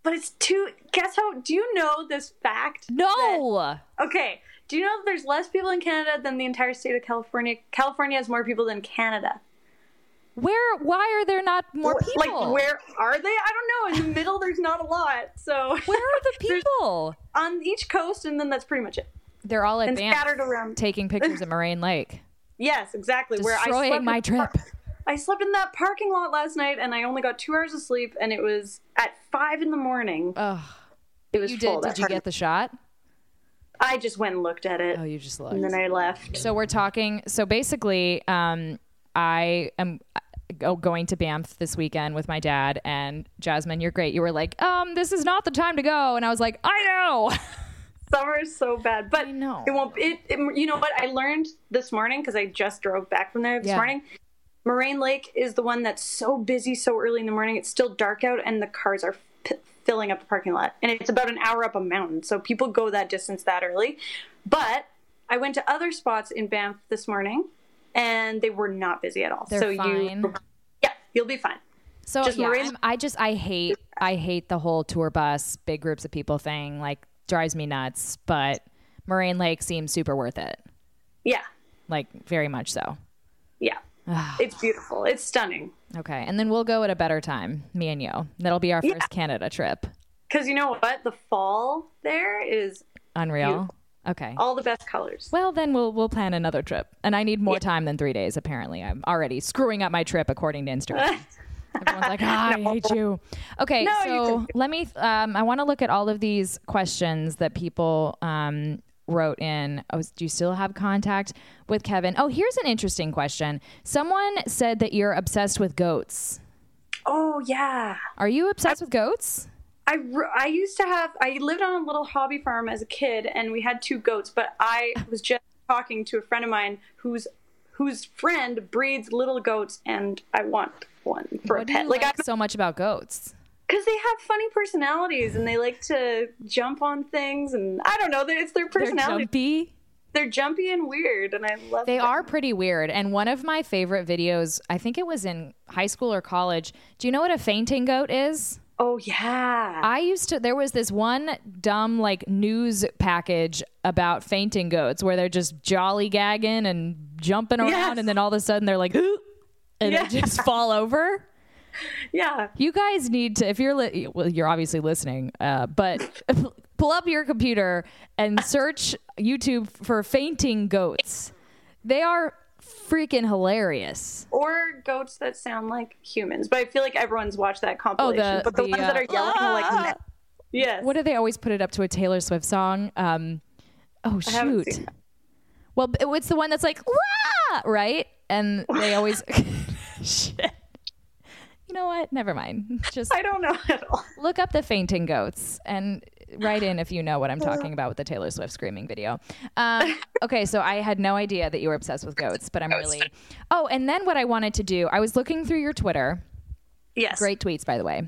But it's too. Guess how? Do you know this fact? no Okay. Do you know that there's less people in Canada than the entire state of California? California has more people than Canada. Where? Why are there not more people? Like, where are they? I don't know. In the middle, there's not a lot. So Where are the people? on each coast, and then that's pretty much it. They're all at And Banff scattered around. taking pictures at Moraine Lake, Yes, exactly. where I destroying slept my the par- trip. I slept in that parking lot last night, and I only got two hours of sleep, and it was at five in the morning. Ugh. it was You did? Did you get the shot? I just went and looked at it, Oh, you just looked. and then I left. So we're talking. So basically, um, I am go, going to Banff this weekend with my dad and Jasmine. You're great. You were like, um, this is not the time to go, and I was like, I know. Summer is so bad, but I know. it won't. It, it- you know what? I learned this morning because I just drove back from there this Yeah. morning. Moraine Lake is the one that's so busy so early in the morning. It's still dark out, and the cars are p- filling up the parking lot. And it's about an hour up a mountain, so people go that distance that early. But I went to other spots in Banff this morning, and they were not busy at all. They're so fine. you, yeah, you'll be fine. So Just yeah, I just I hate I hate the whole tour bus, big groups of people thing. Like drives me nuts. But Moraine Lake seems super worth it. Yeah, Like very much so. yeah. Ah. it's beautiful. It's stunning. Okay, and then we'll go at a better time, me and you. That'll be our first Yeah. Canada trip. Because you know what? The fall there is Unreal. Beautiful. Okay. all the best colors. Well, then we'll we'll plan another trip, and I need more time than three days. Apparently, I'm already screwing up my trip according to Instagram. Everyone's like, ah, I hate you. Okay, No, so can- let me. Um, I want to look at all of these questions that people um, wrote in. Oh, do you still have contact with Kevin? Oh, here's an interesting question. Someone said that you're obsessed with goats. Oh yeah. Are you obsessed with goats? I, I used to have I lived on a little hobby farm as a kid and we had two goats but I was just talking to a friend of mine whose whose friend breeds little goats and I want one for What a pet like like so much about goats? because they have funny personalities and they like to jump on things and I don't know it's their personality. They're jumpy. they're jumpy and weird and I love They them. are pretty weird. And one of my favorite videos, I think it was in high school or college. Do you know what a fainting goat is? Oh yeah I used to, there was this one dumb like news package about fainting goats where they're just jolly gagging and jumping around. Yes. And then all of a sudden they're like, "Ooh," and Yeah. they just fall over. yeah You guys need to, if you're, li- well, you're obviously listening, uh, but pull up your computer and search YouTube for fainting goats. They are freaking hilarious. or goats that sound like humans but I feel like everyone's watched that compilation Oh, the- but the, the, ones that uh, are yelling are like "Ah!" yes What do they always put it up to a Taylor Swift song? Um, oh shoot. Well, it's the one that's like "Wah!" right, and they always shit. You know what? Never mind. Just I don't know at all look up the fainting goats and write in if you know what I'm talking about with the Taylor Swift screaming video. Um, okay, so I had no idea that you were obsessed with goats, but I'm really. Oh, and then what I wanted to do, I was looking through your Twitter. Yes. Great tweets, by the way.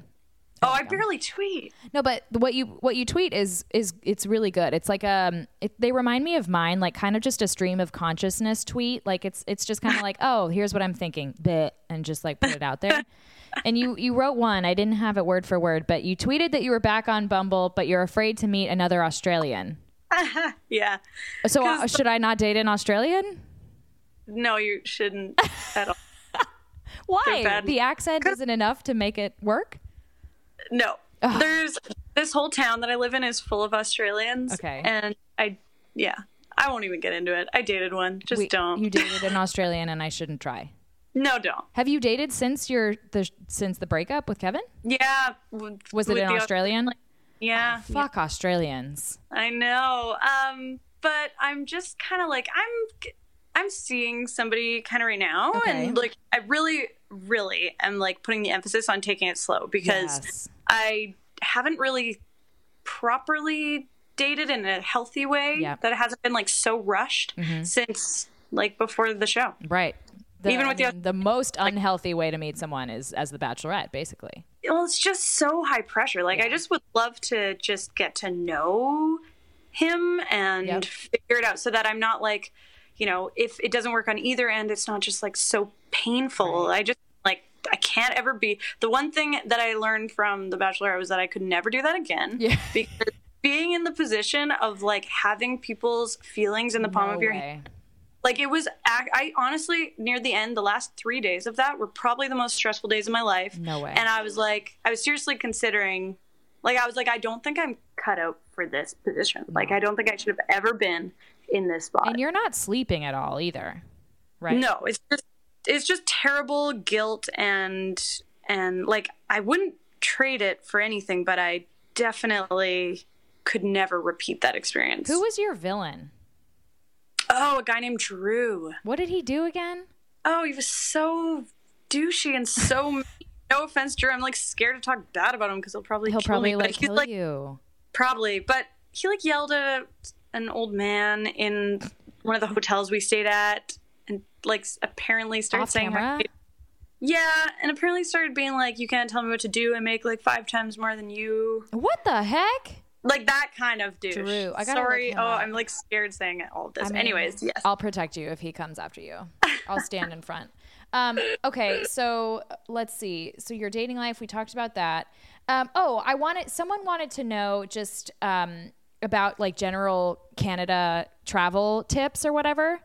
Oh, I barely tweet. No, but what you what you tweet is is it's really good. It's like um, it, they remind me of mine, like kind of just a stream of consciousness tweet. Like it's it's just kind of like, oh, here's what I'm thinking, bit, and just like put it out there. and you you wrote one. I didn't have it word for word, but you tweeted that you were back on Bumble, but you're afraid to meet another Australian. Yeah. So uh, should I not date an Australian? No, you shouldn't at all. Why? The accent isn't enough to make it work. No. There's this whole town that I live in is full of Australians. Okay. And I, yeah, I won't even get into it. I dated one. Just We- don't. You dated an Australian, and I shouldn't try. no, don't. Have you dated since your the since the breakup with Kevin? Yeah. w- Was it an the- Australian? Yeah. Fuck Australians. I know. Um, but I'm just kind of like I'm. I'm seeing somebody kind of right now, Okay. and like I really, really am like putting the emphasis on taking it slow because Yes. I haven't really properly dated in a healthy way. Yeah. That hasn't been like so rushed mm-hmm. since like before the show. Right. The, Even I with the- mean, the most unhealthy way to meet someone is as the Bachelorette, basically. Well, it's just so high pressure. Like I just would love to just get to know him and Yep. figure it out so that I'm not like, you know, if it doesn't work on either end, it's not just like so painful. I just like I can't ever be the one thing that I learned from The Bachelor was that I could never do that again. Yeah. Because being in the position of like having people's feelings in the palm No of your hand like it was i honestly near the end the last three days of that were probably the most stressful days of my life No way. and i was like i was seriously considering like i was like i don't think i'm cut out for this position like i don't think i should have ever been in this spot And you're not sleeping at all either, right? no it's just it's just terrible guilt and and like i wouldn't trade it for anything but i definitely could never repeat that experience Who was your villain? oh a guy named drew What did he do again? Oh, he was so douchey and so. no offense, Drew. I'm like scared to talk bad about him because he'll probably He'll probably me. but like he's kill like you. probably, but he like yelled at an old man in one of the hotels we stayed at, and like apparently started Off saying, camera? yeah, and apparently started being like, "You can't tell me what to do. I make like five times more than you." What the heck? Like that kind of douche. Drew, I gotta Sorry. Oh, up. I'm like scared saying it all of this. I mean, Anyways, yes. I'll protect you if he comes after you. I'll stand in front. Um, okay, so let's see. So your dating life, we talked about that. Um, oh, I wanted someone wanted to know just um, about like general Canada travel tips or whatever.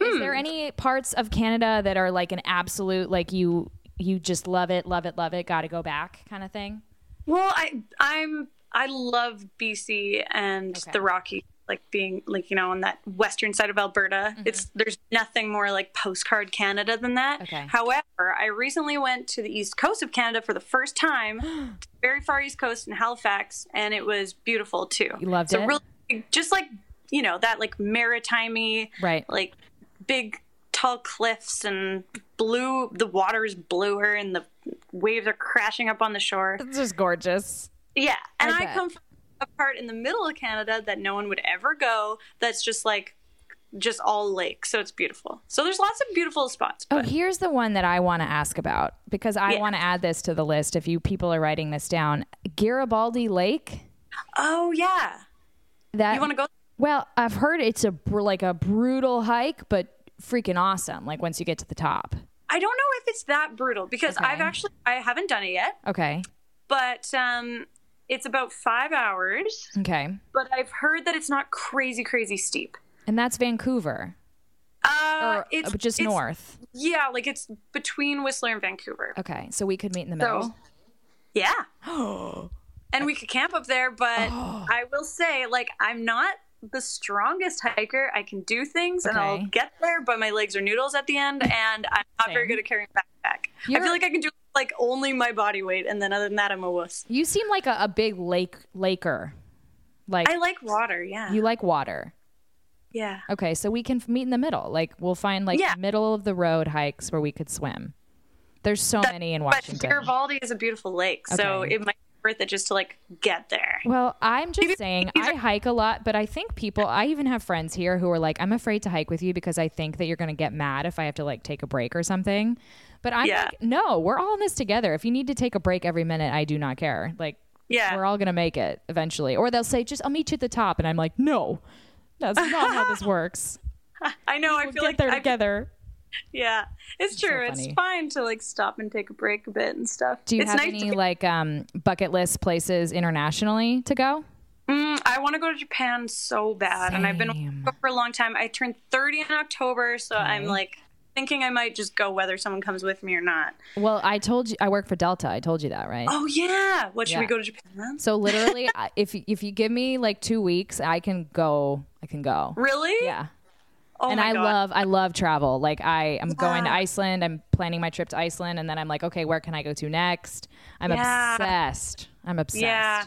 Is there hmm. any parts of Canada that are like an absolute like you you just love it, love it, love it, got to go back kind of thing? Well, I I'm I love BC and Okay. the Rocky, like being like you know on that western side of Alberta. Mm-hmm. It's there's nothing more like postcard Canada than that. Okay. However, I recently went to the east coast of Canada for the first time, very far east coast in Halifax, and it was beautiful too. You loved so it? really, just like you know that like maritimey, Right. like big tall cliffs and blue. The water is bluer and the waves are crashing up on the shore. It's just gorgeous. Yeah, and I I, come from a part in the middle of Canada that no one would ever go. That's just like just all lake, so it's beautiful. So there's lots of beautiful spots. Oh, But here's the one that I want to ask about because I Yeah. want to add this to the list if you people are writing this down. Garibaldi Lake. oh yeah, That you want to go? Well, I've heard it's a br- like a brutal hike, but freaking awesome. Like once you get to the top. I don't know if it's that brutal because Okay. I've actually I haven't done it yet, Okay. but um, it's about five hours. Okay. But I've heard that it's not crazy crazy steep. And that's Vancouver, Uh, or it's uh, just it's- north. Yeah, like it's between Whistler and Vancouver. Okay, so we could meet in the So- middle. Yeah. and we could camp up there, but I will say, like, I'm not the strongest hiker. I can do things and I'll get there, but my legs are noodles at the end, and I'm not very good at carrying a backpack. I You're- feel like I can do like only my body weight, and then other than that, I'm a wuss. You seem like a, a big lake laker. Like I like water. Yeah. you like water. yeah. Okay, so we can meet in the middle. Like we'll find like Yeah. middle of the road hikes where we could swim. There's so many in Washington. But. Garibaldi is a beautiful lake, so it might be worth it just to like get there. Well, I'm just Maybe- saying I hike a lot, but I think people I even have friends here who are like, I'm afraid to hike with you because I think that you're gonna get mad if I have to like take a break or something. But I'm Yeah. like, no, we're all in this together. If you need to take a break every minute, I do not care. Like, Yeah. we're all gonna make it eventually. Or they'll say, just I'll meet you at the top, and I'm like, no, that's not how this works. I know. I We'll feel get like there I- together. yeah, it's so true. it's fine to like stop and take a break a bit and stuff. Do you it's have nice any to like um, bucket list places internationally to go? Mm, I want to go to Japan so bad, and I've been Same. wanting to go for a long time. I turned 30 in October, so I'm like thinking I might just go whether someone comes with me or not. Well, I told you I work for Delta. I told you that, right? Oh yeah, what should we go to Japan? then? So literally, if if you give me like two weeks, I can go. I can go. Really? Yeah. Oh and I God. love I love travel. Like I am going to Iceland. I'm planning my trip to Iceland, and then I'm like, okay, where can I go to next? I'm Yeah. obsessed. I'm obsessed. Yeah.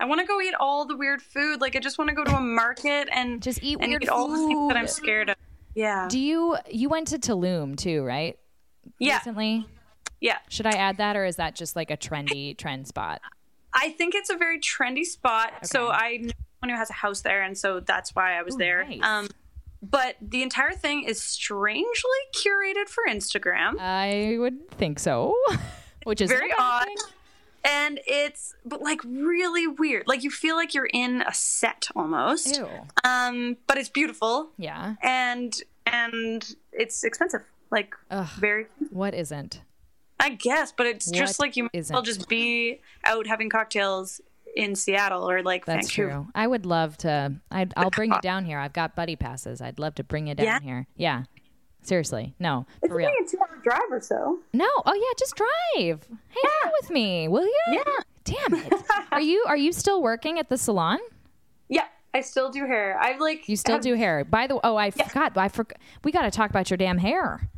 I want to go eat all the weird food. Like I just want to go to a market and Just eat and weird eat all the things that I'm scared of. Yeah. Do you you went to Tulum too, right? yeah. Recently. Yeah. Should I add that, or is that just like a trendy trend spot? I think it's a very trendy spot. Okay. So I know someone who has a house there, and so that's why I was Ooh, there. nice. Um, but the entire thing is strangely curated for Instagram. I would think so. Which is Very odd. And it's but like really weird. Like you feel like you're in a set almost. Ew. Um, but it's beautiful Yeah. and and it's expensive. Like Ugh. very What isn't? I guess, but it's just like you might as well isn't? just be out having cocktails in Seattle or like That's Vancouver. true. I would love to. I'd, I'll bring you down here. I've got buddy passes. I'd love to bring you down Yeah? here. Yeah. Seriously. No. It's For real. only a two hour drive or so. No. Oh yeah. Just drive. Hang out with me, will you? Yeah. Damn it. are you Are you still working at the salon? Yeah, I still do hair. I've like You still have- do hair. By the way, oh, I forgot. I forgot. We got to talk about your damn hair.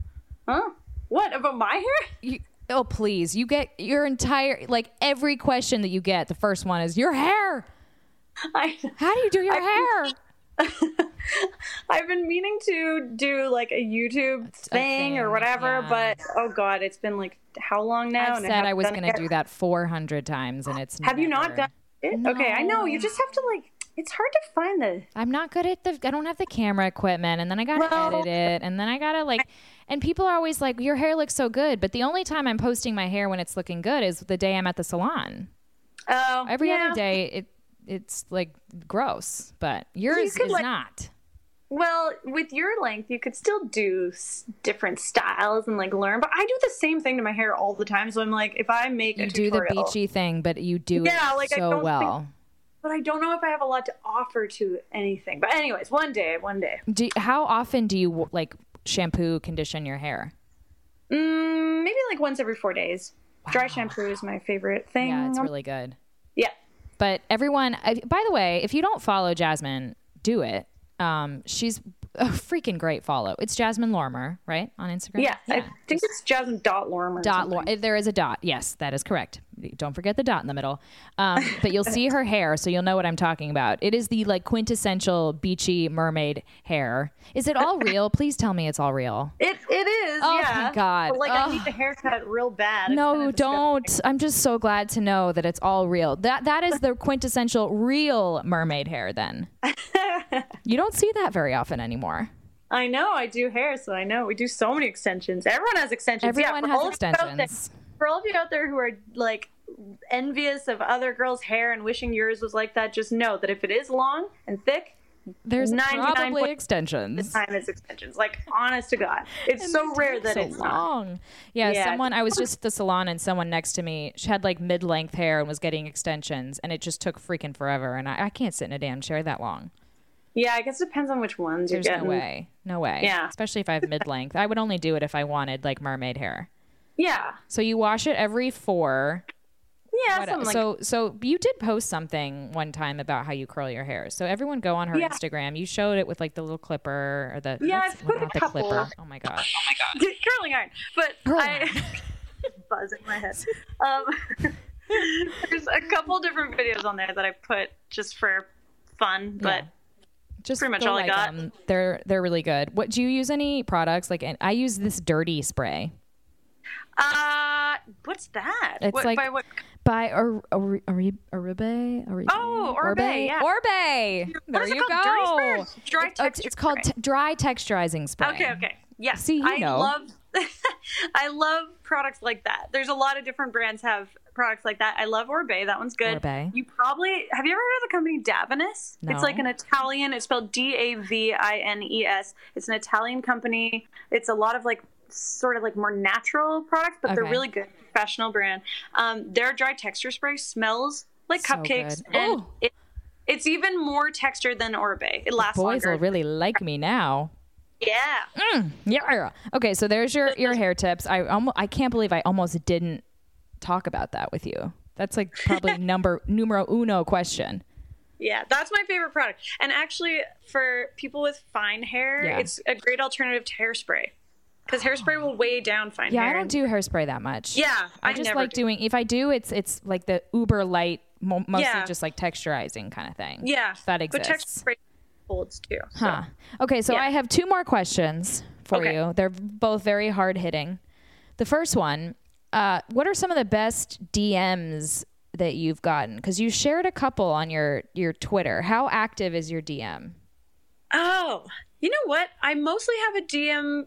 Huh? What about my hair? You, oh please. You get your entire like every question that you get. The first one is your hair. I How do you do your hair? I've been meaning to do like a YouTube a thing, or whatever, yeah. but oh god, it's been like how long now? And said I haven't was going to do that 400 times, and it's not. Have you not done it? Okay, I know. You just have to like. It's hard to find the. I'm not good at the. I don't have the camera equipment, and then I gotta Well- edit it, and then I gotta like. And people are always like, "Your hair looks so good," but the only time I'm posting my hair when it's looking good is the day I'm at the salon. Oh, Every yeah. other day, it it's like gross, but yours could, is like- not. Well, with your length, you could still do s- different styles and like learn. But I do the same thing to my hair all the time. So I'm like, if I make a You do the beachy thing, but you do Yeah, it like, I so don't think- well. but I don't know if I have a lot to offer to anything. But anyways, one day, one day. Do, how often do you like shampoo, condition your hair? Mm, maybe like once every four days. Dry shampoo is my favorite thing. Yeah, it's really good. Yeah. But everyone, I- by the way, if you don't follow Jasmine, do it. Um, she's a freaking great follow. It's Jasmine Lorimer, right, on Instagram. Yeah, I think it's Jasmine dot Lorimer. or Dot something. Lor- there is a dot. Yes, that is correct. Don't forget the dot in the middle. Um, but you'll see her hair, so you'll know what I'm talking about. It is the like quintessential beachy mermaid hair. Is it all real? Please tell me it's all real. It it is. Oh, yeah. thank God. But, like I Ugh. need the haircut real bad. It's No, kinda don't. I'm just so glad to know that it's all real. That that is the quintessential real mermaid hair. Then you don't see that very often anymore. I know. I do hair, so I know we do so many extensions. Everyone has extensions. Everyone yeah, has all of you out there- extensions. For all of you out there who are like envious of other girls' hair and wishing yours was like that, just know that if it is long and thick, There's 99 probably extensions. time is extensions. Like honest to God, it's so rare that so it's not. long. Yeah, Yeah. someone I was just at the salon and someone next to me she had like mid length hair and was getting extensions and it just took freaking forever and I, I can't sit in a damn chair that long. Yeah, I guess it depends on which ones There's you're no way. No way. Yeah. Especially if I have mid length. I would only do it if I wanted like mermaid hair. Yeah, So you wash it every four. yeah. What- like so so you did post something one time about how you curl your hair. So everyone go on her Yeah. Instagram. You showed it with like the little clipper or the Yeah, what's- I've put a not the couple. clipper. Oh my god. curling iron, but Curling I buzz in my head. Um, there's a couple different videos on there that I put just for fun, but Just Pretty much go all I like got. 'em. They're they're really good. What do you use any products like? I use this dirty spray uh, what's that? It's what, like- by what? by Or- Or- Ori- Oribe. Oribe? Oh, Oribe, yeah. Oribe. There you called? Dirty spray go. dry It- it's, texture it's called t- dry texturizing spray. Okay, okay, yeah. See, you I know. love. I love products like that. There's a lot of different brands have products like that. I love Oribe. That one's good. Orbe. You probably have you ever heard of the company Davines? No. It's like an Italian. It's spelled D A V I N E S. It's an Italian company. It's a lot of like sort of like more natural products, but they're really good. Professional brand. Um, their dry texture spray smells like So cupcakes, good. and it, it's even more texture than Oribe. It lasts Boys longer. will really like me now. yeah. Yeah. Okay, so there's your your hair tips. I almost I can't believe I almost didn't talk about that with you. That's like probably number numero uno question. Yeah, that's my favorite product. And actually, for people with fine hair, Yeah. it's a great alternative to hairspray because hairspray will weigh down fine Yeah, hair. I don't do hairspray that much. Yeah, I I just like do. doing. If I do, it's it's like the uber light, mo- mostly Yeah. just like texturizing kind of thing. Yeah, that exists. But texture spray holds too. so. Huh. Okay, so Yeah. I have two more questions for Okay. you. They're both very hard hitting. The first one, uh, what are some of the best DMs that you've gotten? Because you shared a couple on your your Twitter. How active is your DM? Oh, you know what? I mostly have a DM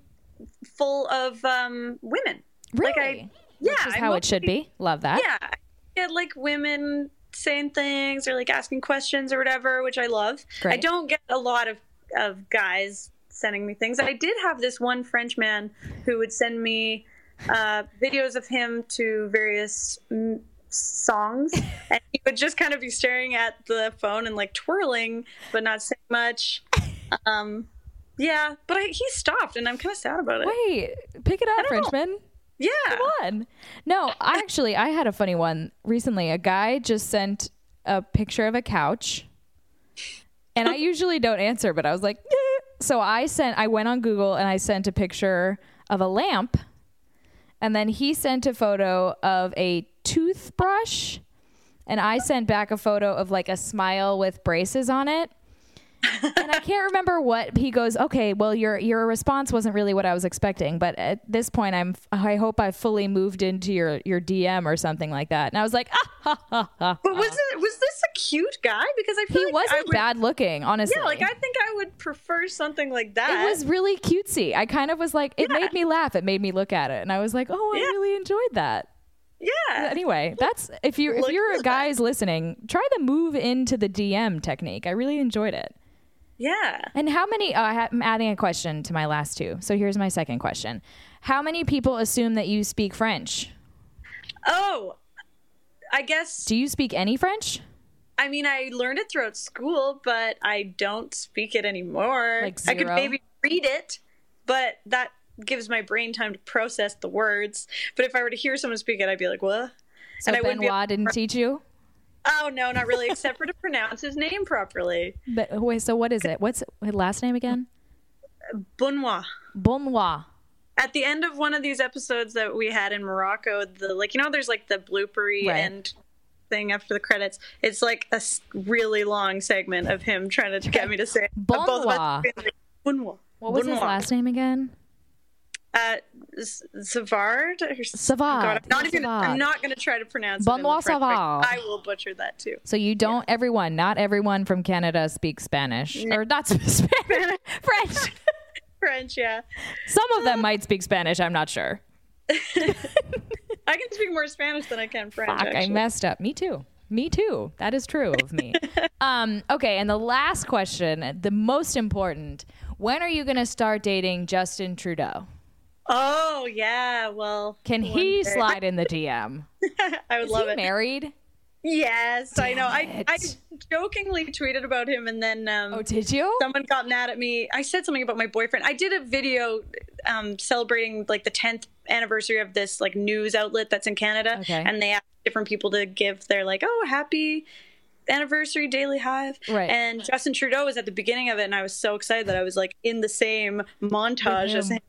full of um, women. Really? Like I, yeah, Which is how it should be. Love that. Yeah, I get like women saying things or like asking questions or whatever, which I love. I don't get a lot of of guys sending me things. I did have this one French man who would send me uh, videos of him to various mm, songs, and he would just kind of be staring at the phone and like twirling, but not saying much. Um, yeah, but I, he stopped, and I'm kind of sad about it. Wait, pick it up, don't know. Frenchman. yeah, Fun. No, I actually I had a funny one recently. A guy just sent a picture of a couch, and I usually don't answer, but I was like, "Eh." so I sent. I went on Google and I sent a picture of a lamp, and then he sent a photo of a toothbrush, and I sent back a photo of like a smile with braces on it. And I can't remember what he goes. Okay, well, your your response wasn't really what I was expecting, but at this point, I'm. I hope I fully moved into your your DM or something like that. And I was like, ah, ha, ha, ha. but was it was this a cute guy? Because I feel he like wasn't would- bad looking, honestly. Yeah, like I think I would prefer something like that. it was really cutesy. I kind of was like, it made me laugh. It made me look at it, and I was like, oh, I Yeah. really enjoyed that. yeah. Anyway, that's if you if you're a guys listening, try the move into the DM technique. I really enjoyed it. Yeah. And how many? Oh, ha- I'm adding a question to my last two. So here's my second question: How many people assume that you speak French? Oh, I guess Do you speak any French? I mean I learned it throughout school, but I don't speak it anymore. Like zero? I could maybe read it, but that gives my brain time to process the words. But if I were to hear someone speak it, I'd be like, "What?" So and I. Benoit didn't teach you. Oh no, not really, except for to pronounce his name properly. But wait, so what is it? What's his last name again? Benoit. Benoit. at the end of one of these episodes that we had in Morocco, the like you know, there's like the bloopery Right. end thing after the credits. It's like a really long segment of him trying to get me to say it. But both of us Benoit. being like, Benoit. What was his last name again? Uh, Savard. or Savard. I'm not Yeah, even. Savard. I'm not going to try to pronounce it. Benoit French. Savard. I will butcher that too. So you don't. Everyone, not everyone from Canada speaks Spanish, or not Spanish, French. French, yeah. Some of them might speak Spanish. I'm not sure. I can speak more Spanish than I can French. Fuck, I messed up. Me too. Me too. That is true of me. um, okay, and the last question, the most important. When are you going to start dating Justin Trudeau? Oh yeah. Well, Can he day. slide in the DM? I would Is love he it. married? Yes, I know. I. I jokingly tweeted about him, and then um, Oh, did you? someone got mad at me. I said something about my boyfriend. I did a video um, celebrating like the 10th anniversary of this like news outlet that's in Canada, Okay. and they asked different people to give their like, oh, happy anniversary Daily Hive. Right. And Justin Trudeau was at the beginning of it, and I was so excited that I was like in the same montage as him.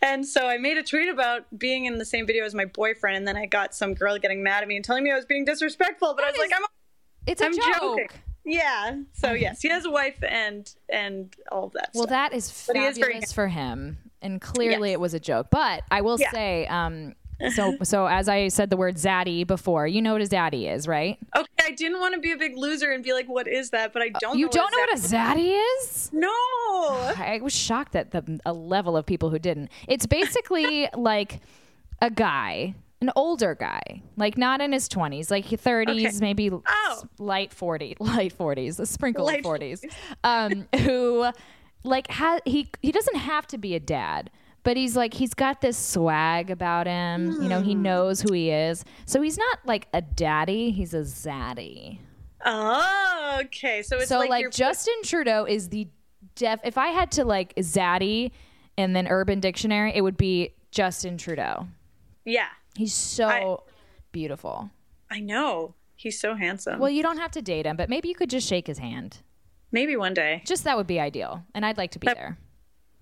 And so I made a tweet about being in the same video as my boyfriend, and then I got some girl getting mad at me and telling me I was being disrespectful. But I was like, I'm It's a I'm joke. joking. yeah. So yes, he has a wife and and all of that. Well, stuff. that is he is fabulous for him, and clearly Yes. it was a joke. But I will Yeah. say, um, so so as I said the word zaddy before, you know what a zaddy is, right? Okay, I didn't want to be a big loser and be like, "What is that?" But I don't. you know don't know what a zaddy is? No. I was shocked at the a level of people who didn't. It's basically like a guy, an older guy, like not in his twenties, like thirties, Okay. maybe Oh. light forty, light forties, a sprinkle Light of forties, um, who like ha- he he doesn't have to be a dad. But he's like he's got this swag about him. You know, he Hmm. knows who he is. So he's not like a daddy, he's a zaddy. Oh, okay. So it's So like, like, Justin Trudeau is the def. If I had to like zaddy and then Urban Dictionary, it would be Justin Trudeau. yeah. He's so I- beautiful. I know. He's so handsome. Well, you don't have to date him, but maybe you could just shake his hand. Maybe one day. Just that would be ideal, and I'd like to be there.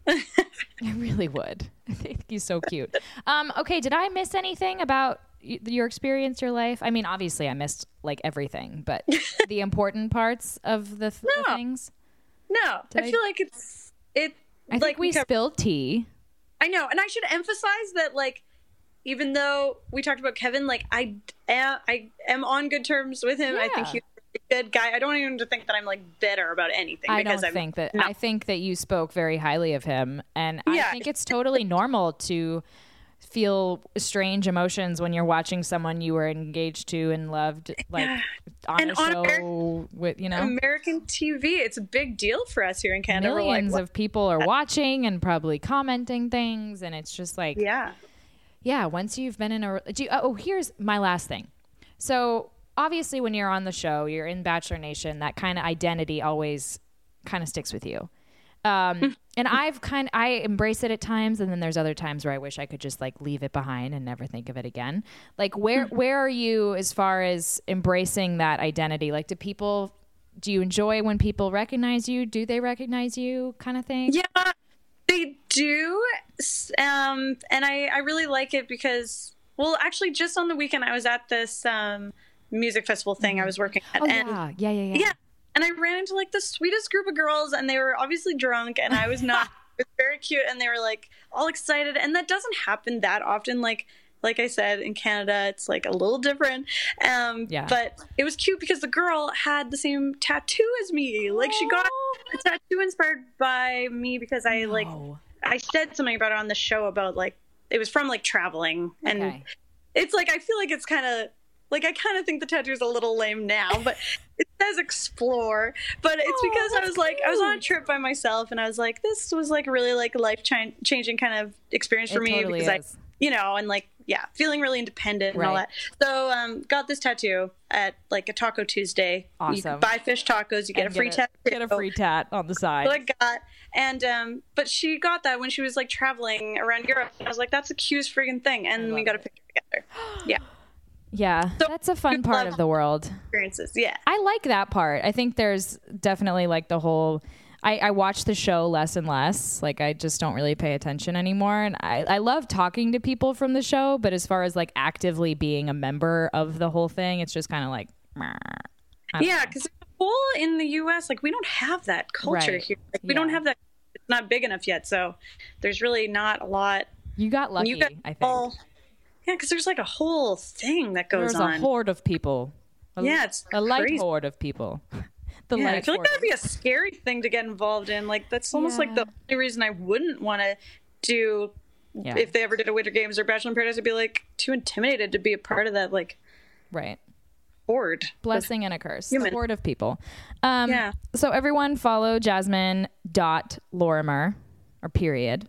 I really would. I think he's so cute. Um, okay, did I miss anything about y- your experience, your life? I mean, obviously, I missed like everything, but the important parts of the, th- the things. No, I, I- feel like it's it. I like think we covered- spilled tea. I know, and I should emphasize that like. Even though we talked about Kevin, like I am, I am on good terms with him. I think Yeah. he's good guy. I don't even to think that I'm like bitter about anything. I because don't I'm, think that. no. I think that you spoke very highly of him, and I think it's totally normal to feel strange emotions when you're watching someone you were engaged to and loved, like on And a on show with you know American TV. It's a big deal for us here in Canada. We're like, millions of people are watching and probably commenting things, and it's just like yeah, yeah, once you've been in a do you, oh, here's my last thing. So obviously, when you're on the show, you're in Bachelor Nation. That kind of identity always kind of sticks with you. Um, and I've kind I embrace it at times, and then there's other times where I wish I could just like leave it behind and never think of it again. Like where where are you as far as embracing that identity? Like, do people do you enjoy when people recognize you? Do they recognize you? Kind of thing. yeah, they do. Um, and I I really like it because well, actually, just on the weekend I was at this um music festival thing I was working at, Oh and yeah, yeah, yeah, yeah. yeah. And i ran into like the sweetest group of girls and they were obviously drunk and i was not. It was very cute and they were like all excited and that doesn't happen that often. Like like i said in canada it's like a little different. Um Yeah. but it was cute because the girl had the same tattoo as me. Like she got a tattoo inspired by me because i like Oh, i said something about it on the show about like it was from like traveling. And okay. it's like I feel like it's kind of like I kind of think the tattoo's a little lame now, but it says explore. But it's Oh, because I was like I was on a trip by myself, and I was like, this was like really like life changing kind of experience for It me totally because is. I, you know, and like yeah, feeling really independent and all that. So um, got this tattoo at like a Taco Tuesday. You Awesome. buy fish tacos, you get And a free get tattoo. Get a free tat on the side. So I got, and um, but she got that when she was like traveling around Europe. I was like, that's the cutest freaking thing, and we got a it. picture together. Yeah, yeah, So- that's a fun part of the world. experiences. Yeah. I like that part. I think there's definitely like the whole. I, I watch the show less and less. Like I just don't really pay attention anymore. And I, I love talking to people from the show, but as far as like actively being a member of the whole thing, it's just kind of like. meh. I don't Yeah, because whole in the U.S., like we don't have that culture Right. here. Like, we don't have that. It's not big enough yet, so there's really not a lot. you got lucky. you got I think all, yeah, because there's like a whole thing that goes there's on. There's a horde of people. A, Yeah, it's a light horde of people. the yeah, I feel like that'd be a scary thing to get involved in. Like that's almost like the only reason I wouldn't want to do Yeah. if they ever did a Winter Games or Bachelor in Paradise. I'd be like too intimidated to be a part of that like right. horde. blessing and a curse. Human. A horde of people. Um, Yeah. So everyone follow Jasmine dot Lorimer or period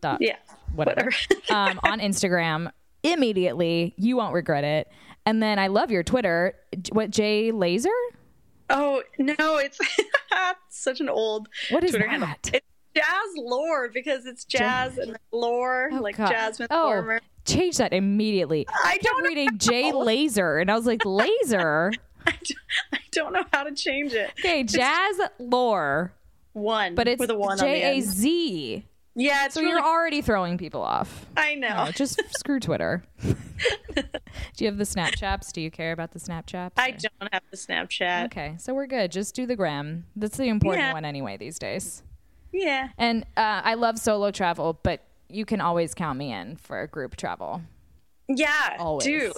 dot Yeah, whatever, um, on Instagram immediately. You won't regret it. And then I love your Twitter. What Jay Laser? Oh no, it's such an old What is Twitter that? handle. It's Jazz Lore because it's jazz and lore, Oh, like God. Jasmine Oh, change that immediately. I kept don't know reading Jay Laser, and I was like, Laser. I don't- know how to change it. Okay, Jazz Lore, One, but it's with a one on the J A. Z. Yeah, it's So really, you're already throwing people off. I know. No, just screw Twitter. Do you have the Snapchats? Do you care about the Snapchats? I don't have the Snapchat. Okay, so we're good. Just do the gram. That's the important Yeah. one anyway these days. Yeah. And uh, I love solo travel, but you can always count me in for group travel. Yeah, Always. do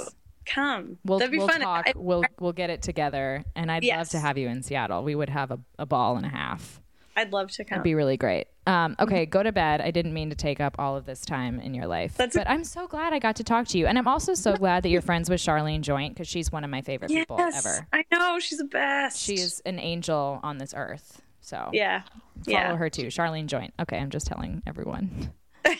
come. We'll, That'd be we'll fun. talk. I- we'll we'll get it together, and I'd love to have you in Seattle. We would have a, a ball and a half. I'd love to come. It'd be really great. Um, okay, go to bed. I didn't mean to take up all of this time in your life, That's but I'm so glad I got to talk to you, and I'm also so glad that you're friends with Charlene Joint because she's one of my favorite yes, people ever. I know she's the best. She is an angel on this earth. So Yeah, follow yeah. her too, Charlene Joint. Okay, I'm just telling everyone. I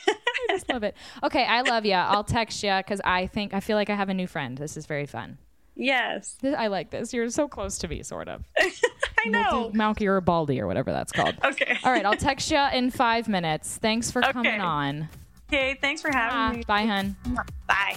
just love it. Okay, I love you. I'll text you because I think I feel like I have a new friend. This is very fun. Yes, This- I like this. You're so close to me, sort of. I know. Malky or Baldy or whatever that's called. Okay. All right, I'll text you in five minutes. Thanks for coming on. Okay, thanks for having Ah, me. bye, hun. Bye.